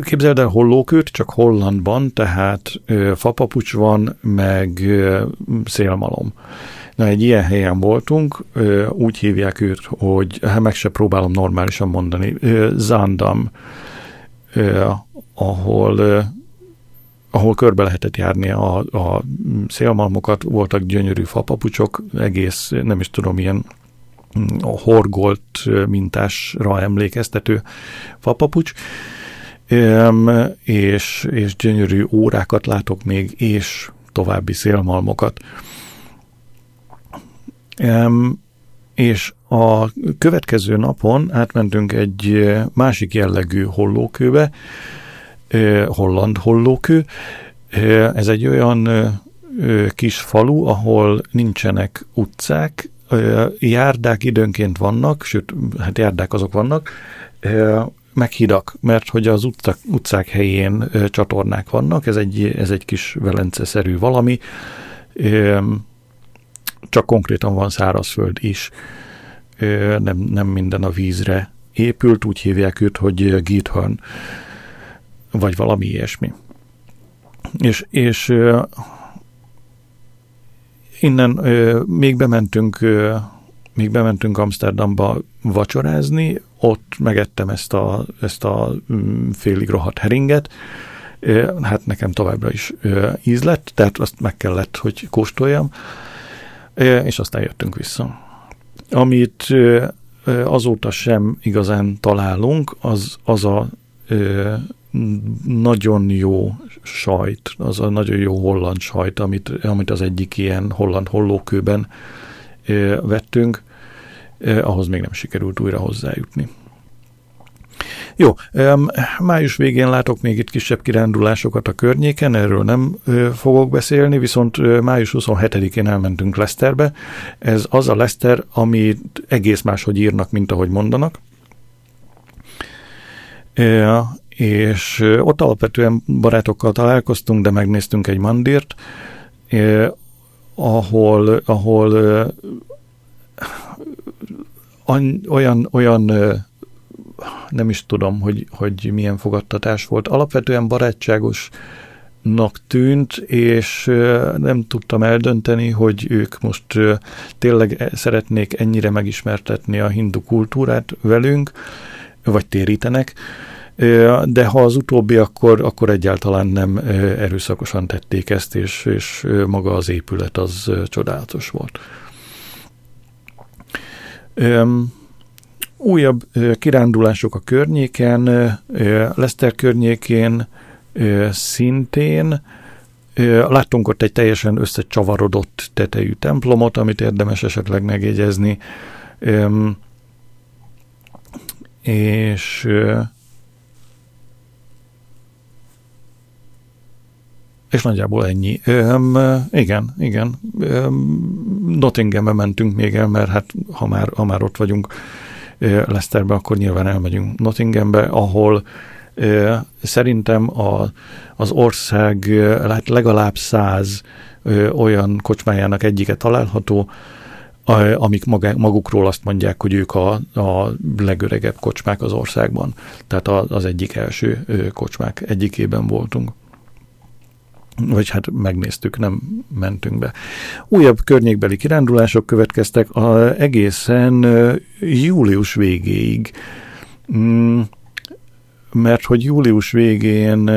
képzeld el hollókőt, csak Hollandban, tehát fapapucs van, meg szélmalom. Na, egy ilyen helyen voltunk, úgy hívják őt, hogy hát meg se próbálom normálisan mondani, Zandam, ahol ahol körbe lehetett járni a, a szélmalmokat, voltak gyönyörű fapapucsok, egész, nem is tudom, ilyen mm, horgolt mintásra emlékeztető fapapucs, és, és gyönyörű órákat látok még, és további szélmalmokat. És a következő napon átmentünk egy másik jellegű hollókőbe, holland hollókő. Ez egy olyan kis falu, ahol nincsenek utcák, járdák időnként vannak, sőt, hát járdák azok vannak, meg hidak, mert hogy az utcák, utcák helyén csatornák vannak, ez egy, ez egy kis velenceszerű valami, csak konkrétan van szárazföld is, nem, nem minden a vízre épült, úgy hívják őt, hogy Githorn vagy valami ilyesmi. És, és uh, innen uh, még bementünk uh, még bementünk Amsterdamba vacsorázni, ott megettem ezt a, ezt a um, félig rohadt heringet, hát nekem továbbra is íz lett, tehát azt meg kellett, hogy kóstoljam, és aztán jöttünk vissza. Amit azóta sem igazán találunk, az, az a nagyon jó sajt, az a nagyon jó holland sajt, amit, amit az egyik ilyen holland hollókőben vettünk, ahhoz még nem sikerült újra hozzájutni. Jó, május végén látok még itt kisebb kirándulásokat a környéken, erről nem fogok beszélni, viszont május 27-én elmentünk Leicesterbe. Ez az a Leicester, amit egész máshogy írnak, mint ahogy mondanak és ott alapvetően barátokkal találkoztunk, de megnéztünk egy mandírt, ahol, ahol olyan, olyan nem is tudom, hogy, hogy milyen fogadtatás volt. Alapvetően barátságosnak tűnt, és nem tudtam eldönteni, hogy ők most tényleg szeretnék ennyire megismertetni a hindu kultúrát velünk, vagy térítenek, de ha az utóbbi, akkor, akkor egyáltalán nem erőszakosan tették ezt, és, és maga az épület az csodálatos volt. Újabb kirándulások a környéken, Leszter környékén szintén, Láttunk ott egy teljesen összecsavarodott tetejű templomot, amit érdemes esetleg megjegyezni, és És nagyjából ennyi. Öm, igen, igen. Nottinghambe mentünk még el, mert hát ha már, ha már ott vagyunk Leicesterbe, akkor nyilván elmegyünk Nottinghambe, ahol ö, szerintem a, az ország hát legalább száz ö, olyan kocsmájának egyike található, amik magukról azt mondják, hogy ők a, a legöregebb kocsmák az országban. Tehát az egyik első kocsmák egyikében voltunk vagy hát megnéztük, nem mentünk be. Újabb környékbeli kirándulások következtek a, egészen július végéig, mm, mert hogy július végén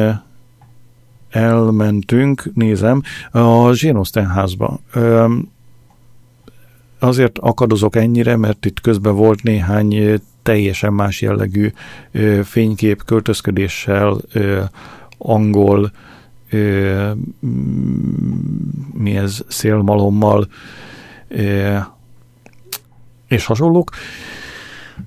elmentünk, nézem, a Zsénosztenházba. Azért akadozok ennyire, mert itt közben volt néhány teljesen más jellegű fénykép költözködéssel, angol, ö, mi ez, szélmalommal ö, és hasonlók.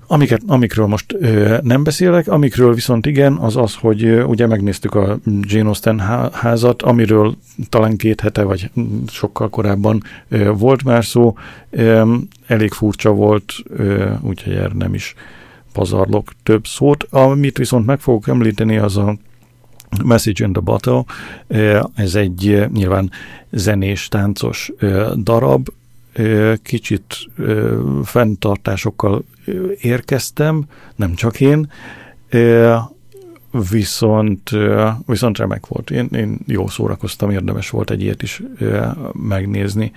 Amiket, amikről most ö, nem beszélek, amikről viszont igen, az az, hogy ö, ugye megnéztük a Jane Austen házat, amiről talán két hete, vagy sokkal korábban ö, volt már szó, ö, elég furcsa volt, ö, úgyhogy erre nem is pazarlok több szót. Amit viszont meg fogok említeni, az a Message in the Bottle, ez egy nyilván zenés, táncos darab, kicsit fenntartásokkal érkeztem, nem csak én, viszont, viszont remek volt. Én, én jó szórakoztam, érdemes volt egy ilyet is megnézni.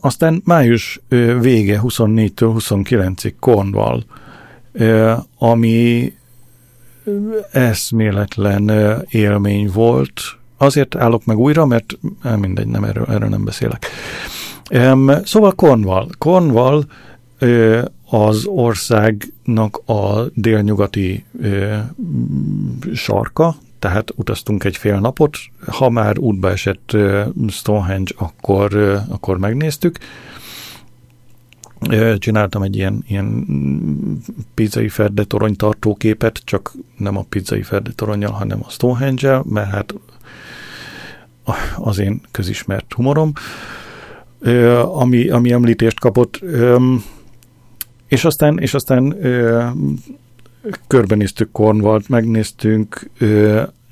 Aztán május vége 24-től 29-ig Cornwall, ami eszméletlen élmény volt. Azért állok meg újra, mert mindegy, nem erről, erről nem beszélek. Szóval Cornwall. Cornwall az országnak a délnyugati sarka, tehát utaztunk egy fél napot, ha már útba esett Stonehenge, akkor, akkor megnéztük. Csináltam egy ilyen, ilyen pizzai ferde torony tartóképet, csak nem a pizzai ferde toronnyal, hanem a stonehenge mert hát az én közismert humorom, ami, ami említést kapott, és aztán, és aztán körbenéztük Cornwallt, megnéztünk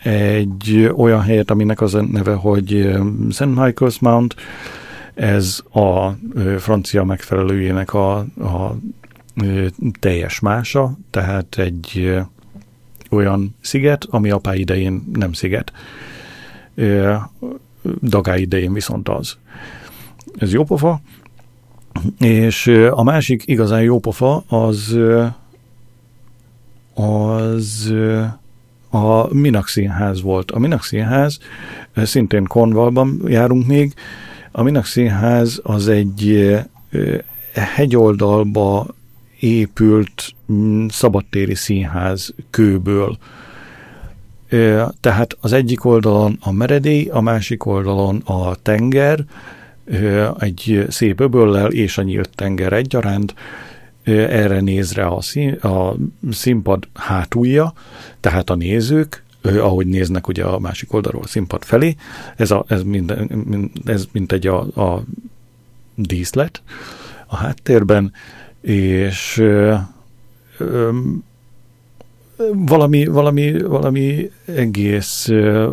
egy olyan helyet, aminek az a neve, hogy St. Michael's Mount, ez a francia megfelelőjének a, a teljes mása, tehát egy olyan sziget, ami apá idején nem sziget. Dagá idején viszont az. Ez jó pofa. És a másik igazán jó pofa az az a Minak volt. A Minak Színház, szintén Cornwallban járunk még, a Minak Színház az egy hegyoldalba épült mm, szabadtéri színház kőből. Tehát az egyik oldalon a meredély, a másik oldalon a tenger, egy szép öböllel és a nyílt tenger egyaránt, erre néz rá a, szín, a színpad hátulja, tehát a nézők, ahogy néznek ugye a másik oldalról a színpad felé, ez, a, ez, mind, ez mint egy a, a díszlet a háttérben, és ö, ö, valami, valami, valami egész ö,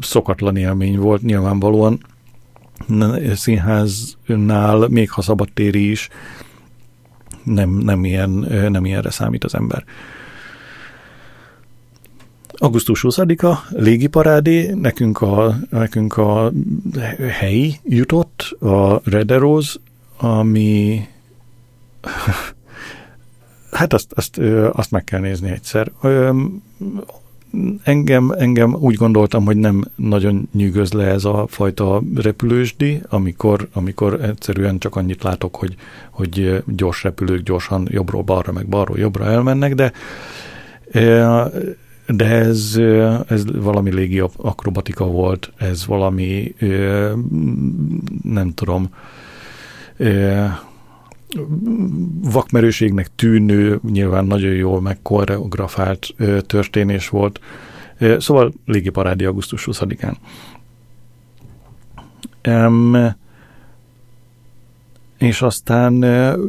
szokatlan élmény volt nyilvánvalóan színháznál, még ha szabadtéri is, nem, nem, ilyen, nem ilyenre számít az ember. Augusztus 20-a, légiparádé, nekünk a, nekünk a helyi jutott, a Red Arrows, ami hát azt, azt, azt meg kell nézni egyszer. Engem, engem úgy gondoltam, hogy nem nagyon nyűgöz le ez a fajta repülősdi, amikor, amikor egyszerűen csak annyit látok, hogy, hogy gyors repülők gyorsan jobbról balra, meg balról jobbra elmennek, de de ez, ez valami légi akrobatika volt, ez valami nem tudom vakmerőségnek tűnő, nyilván nagyon jól megkoreografált történés volt. Szóval légiparádi augusztus 20-án. Um, és aztán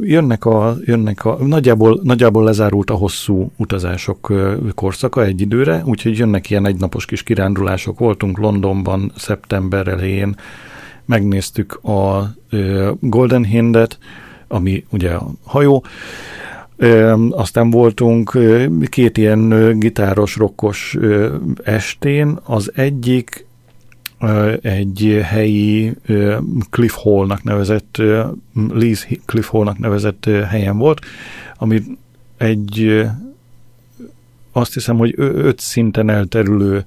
jönnek a, jönnek a nagyjából, nagyjából lezárult a hosszú utazások korszaka egy időre, úgyhogy jönnek ilyen egynapos kis kirándulások. Voltunk Londonban szeptember elején, megnéztük a Golden Hindet, ami ugye a hajó. Aztán voltunk két ilyen gitáros, rokkos estén. Az egyik egy helyi Cliff Hallnak nevezett, Lee's Cliff Hallnak nevezett helyen volt, ami egy azt hiszem, hogy öt szinten elterülő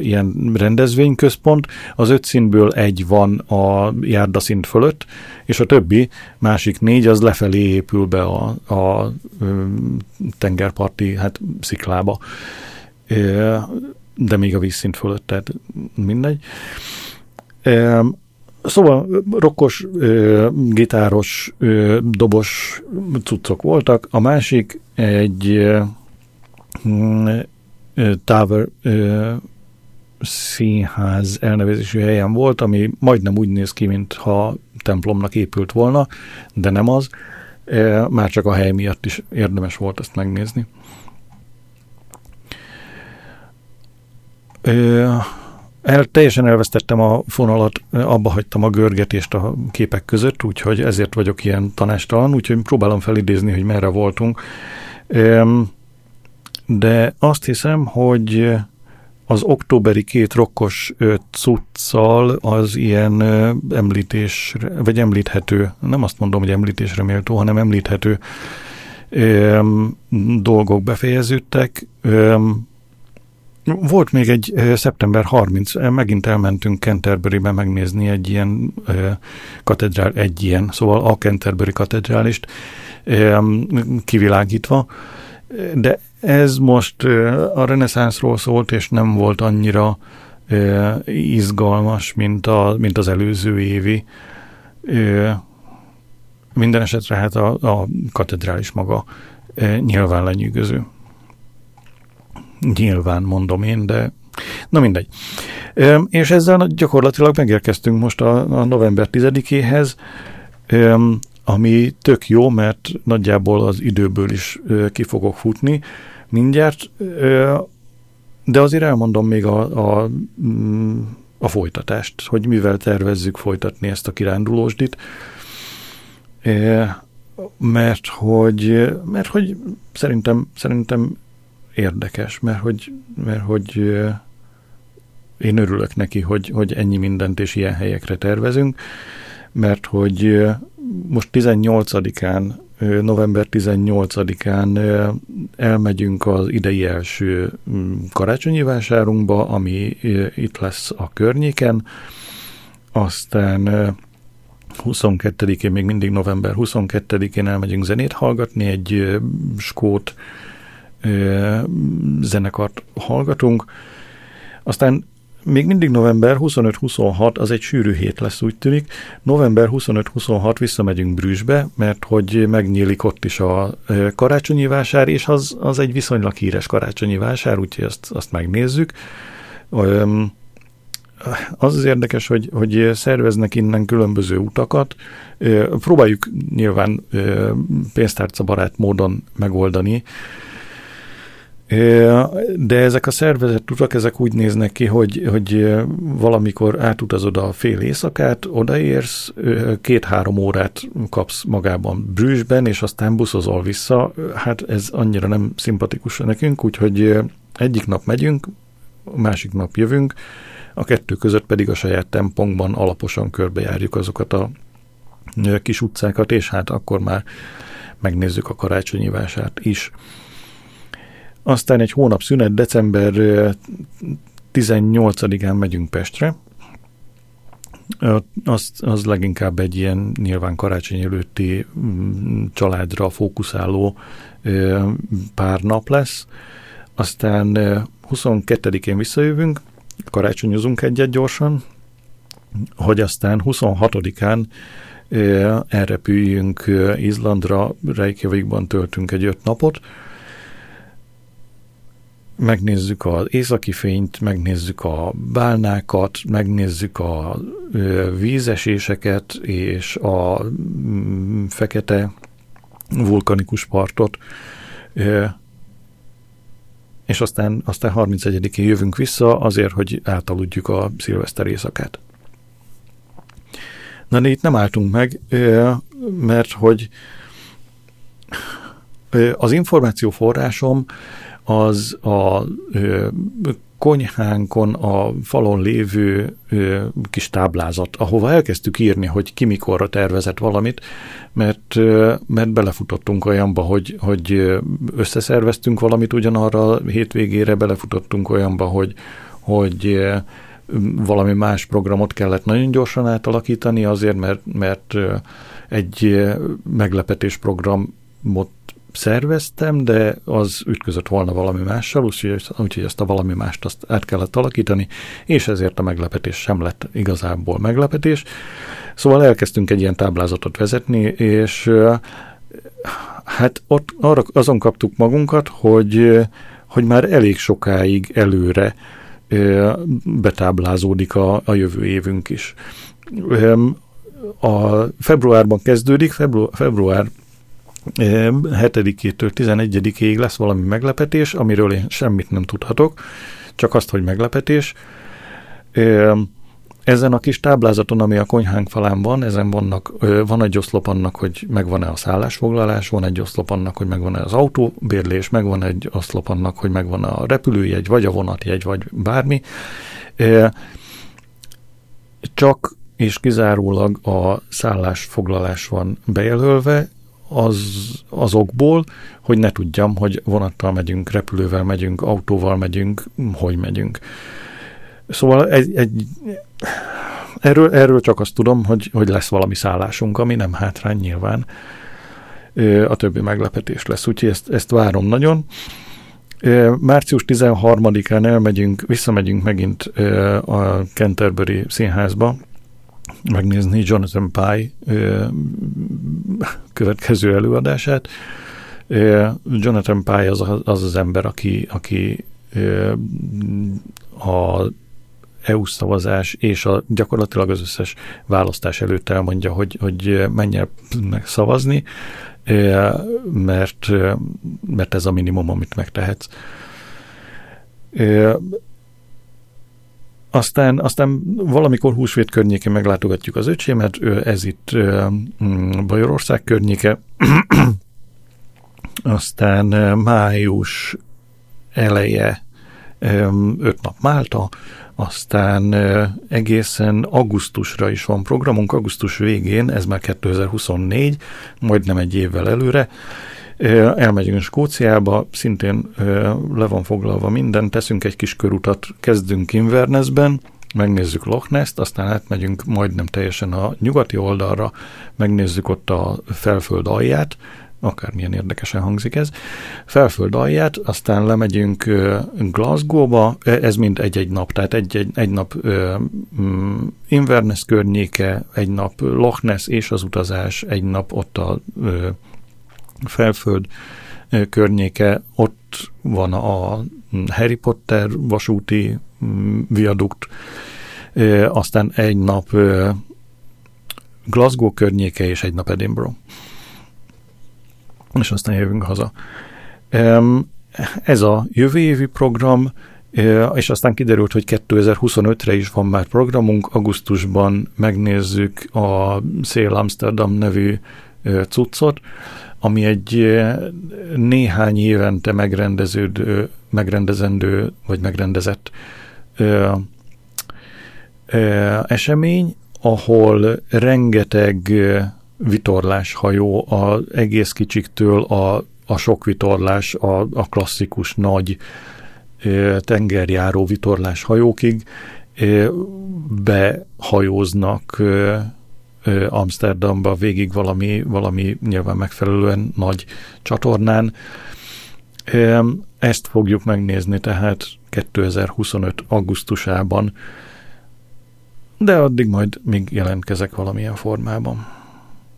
ilyen rendezvényközpont, az öt szintből egy van a járdaszint fölött, és a többi, másik négy, az lefelé épül be a, a tengerparti hát, sziklába. De még a vízszint fölött, tehát mindegy. Szóval rokkos, gitáros, dobos cuccok voltak. A másik egy Tower színház elnevezésű helyen volt, ami majdnem úgy néz ki, mintha templomnak épült volna, de nem az. Már csak a hely miatt is érdemes volt ezt megnézni. El, teljesen elvesztettem a fonalat, abba hagytam a görgetést a képek között, úgyhogy ezért vagyok ilyen tanástalan, úgyhogy próbálom felidézni, hogy merre voltunk. De azt hiszem, hogy az októberi két rokkos cuccal az ilyen említésre, vagy említhető, nem azt mondom, hogy említésre méltó, hanem említhető dolgok befejeződtek. Volt még egy szeptember 30, megint elmentünk Canterburybe megnézni egy ilyen katedrál, egy ilyen, szóval a Canterbury katedrálist kivilágítva, de ez most a reneszánszról szólt, és nem volt annyira izgalmas, mint, a, mint az előző évi. Minden esetre hát a, a katedrális maga nyilván lenyűgöző. Nyilván mondom én, de na mindegy. És ezzel gyakorlatilag megérkeztünk most a, a november 10-éhez, ami tök jó, mert nagyjából az időből is ki fogok futni mindjárt, de azért elmondom még a, a, mm, a folytatást, hogy mivel tervezzük folytatni ezt a kirándulósdit, mert hogy, mert hogy szerintem, szerintem érdekes, mert hogy, mert hogy én örülök neki, hogy, hogy ennyi mindent és ilyen helyekre tervezünk, mert hogy most 18-án november 18-án elmegyünk az idei első mm, karácsonyi vásárunkba, ami itt lesz a környéken, aztán 22-én, még mindig november 22-én elmegyünk zenét hallgatni, egy skót zenekart hallgatunk, aztán még mindig november 25-26, az egy sűrű hét lesz, úgy tűnik. November 25-26 visszamegyünk Brüsszbe, mert hogy megnyílik ott is a karácsonyi vásár, és az, az egy viszonylag híres karácsonyi vásár, úgyhogy azt, azt megnézzük. Az az érdekes, hogy, hogy szerveznek innen különböző utakat. Próbáljuk nyilván pénztárca barát módon megoldani, de ezek a szervezett utak, ezek úgy néznek ki, hogy, hogy valamikor átutazod a fél éjszakát, odaérsz, két-három órát kapsz magában Brüsszben, és aztán buszozol vissza. Hát ez annyira nem szimpatikus nekünk, úgyhogy egyik nap megyünk, másik nap jövünk, a kettő között pedig a saját tempónkban alaposan körbejárjuk azokat a kis utcákat, és hát akkor már megnézzük a karácsonyi vásárt is. Aztán egy hónap szünet, december 18-án megyünk Pestre. Az, az leginkább egy ilyen nyilván karácsony előtti mm, családra fókuszáló pár nap lesz. Aztán 22-én visszajövünk, karácsonyozunk egyet gyorsan, hogy aztán 26-án elrepüljünk Izlandra, Reykjavikban töltünk egy öt napot, megnézzük az északi fényt, megnézzük a bálnákat, megnézzük a vízeséseket és a mm, fekete vulkanikus partot, és aztán, aztán 31-én jövünk vissza azért, hogy átaludjuk a szilveszter éjszakát. Na de itt nem álltunk meg, mert hogy az információforrásom az a ö, konyhánkon a falon lévő ö, kis táblázat, ahova elkezdtük írni, hogy ki mikorra tervezett valamit, mert, ö, mert belefutottunk olyanba, hogy, hogy összeszerveztünk valamit ugyanarra a hétvégére, belefutottunk olyanba, hogy, hogy valami más programot kellett nagyon gyorsan átalakítani azért, mert, mert egy meglepetés programot szerveztem, de az ütközött volna valami mással, úgyhogy, úgyhogy ezt a valami mást azt át kellett alakítani, és ezért a meglepetés sem lett igazából meglepetés. Szóval elkezdtünk egy ilyen táblázatot vezetni, és hát ott arra, azon kaptuk magunkat, hogy, hogy már elég sokáig előre betáblázódik a, a jövő évünk is. A februárban kezdődik, február, február 7-től 11-ig lesz valami meglepetés, amiről én semmit nem tudhatok, csak azt, hogy meglepetés. ezen a kis táblázaton, ami a konyhánk falán van, ezen vannak, van egy oszlop annak, hogy megvan-e a szállásfoglalás, van egy oszlop annak, hogy megvan-e az autóbérlés, megvan egy oszlop annak, hogy megvan a repülőjegy, vagy a vonatjegy, vagy bármi. Csak és kizárólag a szállásfoglalás van bejelölve, az, azokból, hogy ne tudjam, hogy vonattal megyünk, repülővel megyünk, autóval megyünk, hogy megyünk. Szóval egy, egy, erről, erről csak azt tudom, hogy, hogy lesz valami szállásunk, ami nem hátrány nyilván. A többi meglepetés lesz, úgyhogy ezt, ezt várom nagyon. Március 13-án elmegyünk, visszamegyünk megint a Canterbury színházba, megnézni Jonathan Pye következő előadását. Jonathan Pye az az, az ember, aki, aki a EU szavazás és a, gyakorlatilag az összes választás előtt elmondja, hogy, hogy menjen meg szavazni, mert, mert ez a minimum, amit megtehetsz. Aztán, aztán valamikor húsvét környékén meglátogatjuk az öcsémet, ez itt mm, Bajorország környéke, aztán május eleje öt nap Málta, aztán egészen augusztusra is van programunk, augusztus végén, ez már 2024, majdnem egy évvel előre, elmegyünk Skóciába, szintén le van foglalva minden, teszünk egy kis körutat, kezdünk Invernessben, megnézzük Loch Ness-t, aztán átmegyünk majdnem teljesen a nyugati oldalra, megnézzük ott a felföld alját, akármilyen érdekesen hangzik ez, felföld alját, aztán lemegyünk Glasgow-ba, ez mind egy-egy nap, tehát egy-egy egy nap mm, Inverness környéke, egy nap Loch Ness és az utazás, egy nap ott a felföld környéke, ott van a Harry Potter vasúti mm, viadukt, aztán egy nap Glasgow környéke és egy nap Edinburgh. És aztán jövünk haza. Ez a jövő évi program, és aztán kiderült, hogy 2025-re is van már programunk, augusztusban megnézzük a Szél Amsterdam nevű cuccot, ami egy néhány évente megrendeződő, megrendezendő, vagy megrendezett ö, ö, esemény, ahol rengeteg vitorlás hajó, az egész kicsiktől a, a sok vitorlás, a, a klasszikus nagy tengerjáró vitorlás hajókig behajóznak Amsterdamba végig valami, valami nyilván megfelelően nagy csatornán. Ezt fogjuk megnézni tehát 2025. augusztusában, de addig majd még jelentkezek valamilyen formában.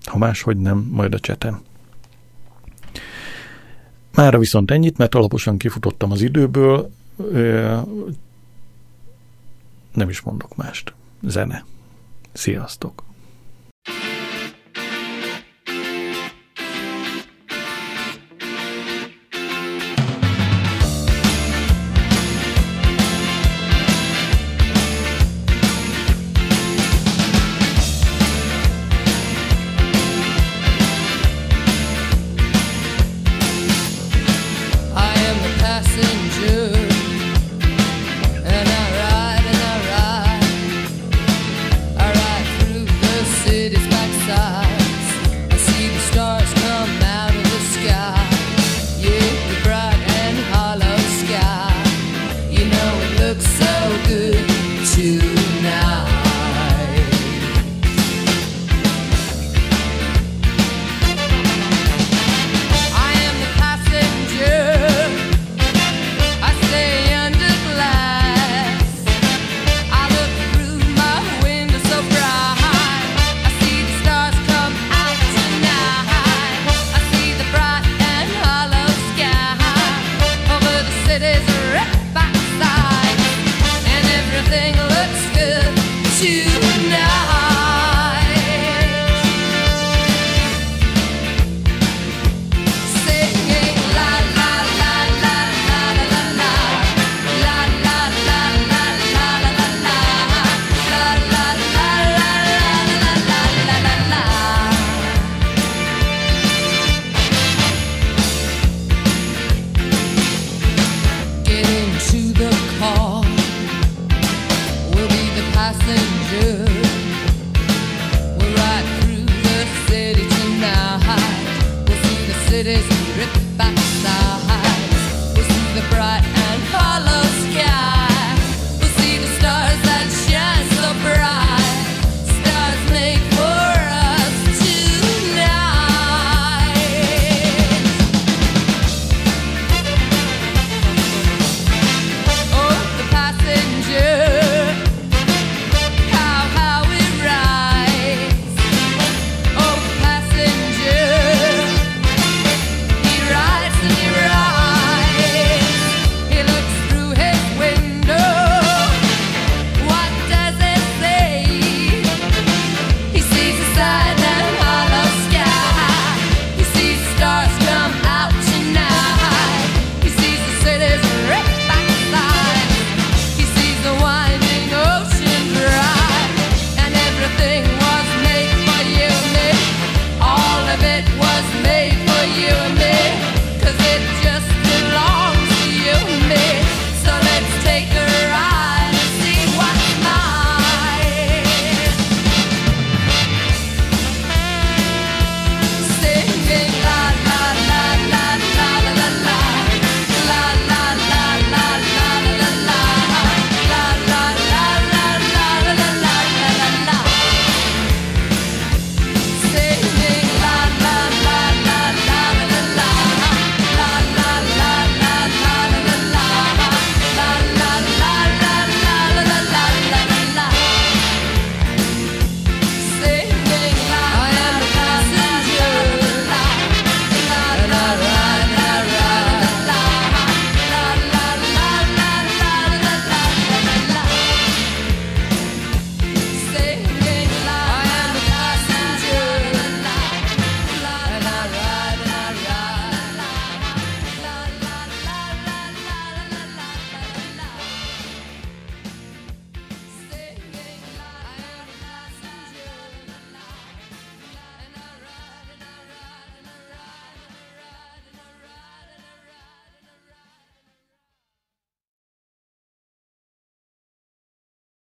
Ha máshogy nem, majd a cseten. Mára viszont ennyit, mert alaposan kifutottam az időből, nem is mondok mást. Zene. Sziasztok!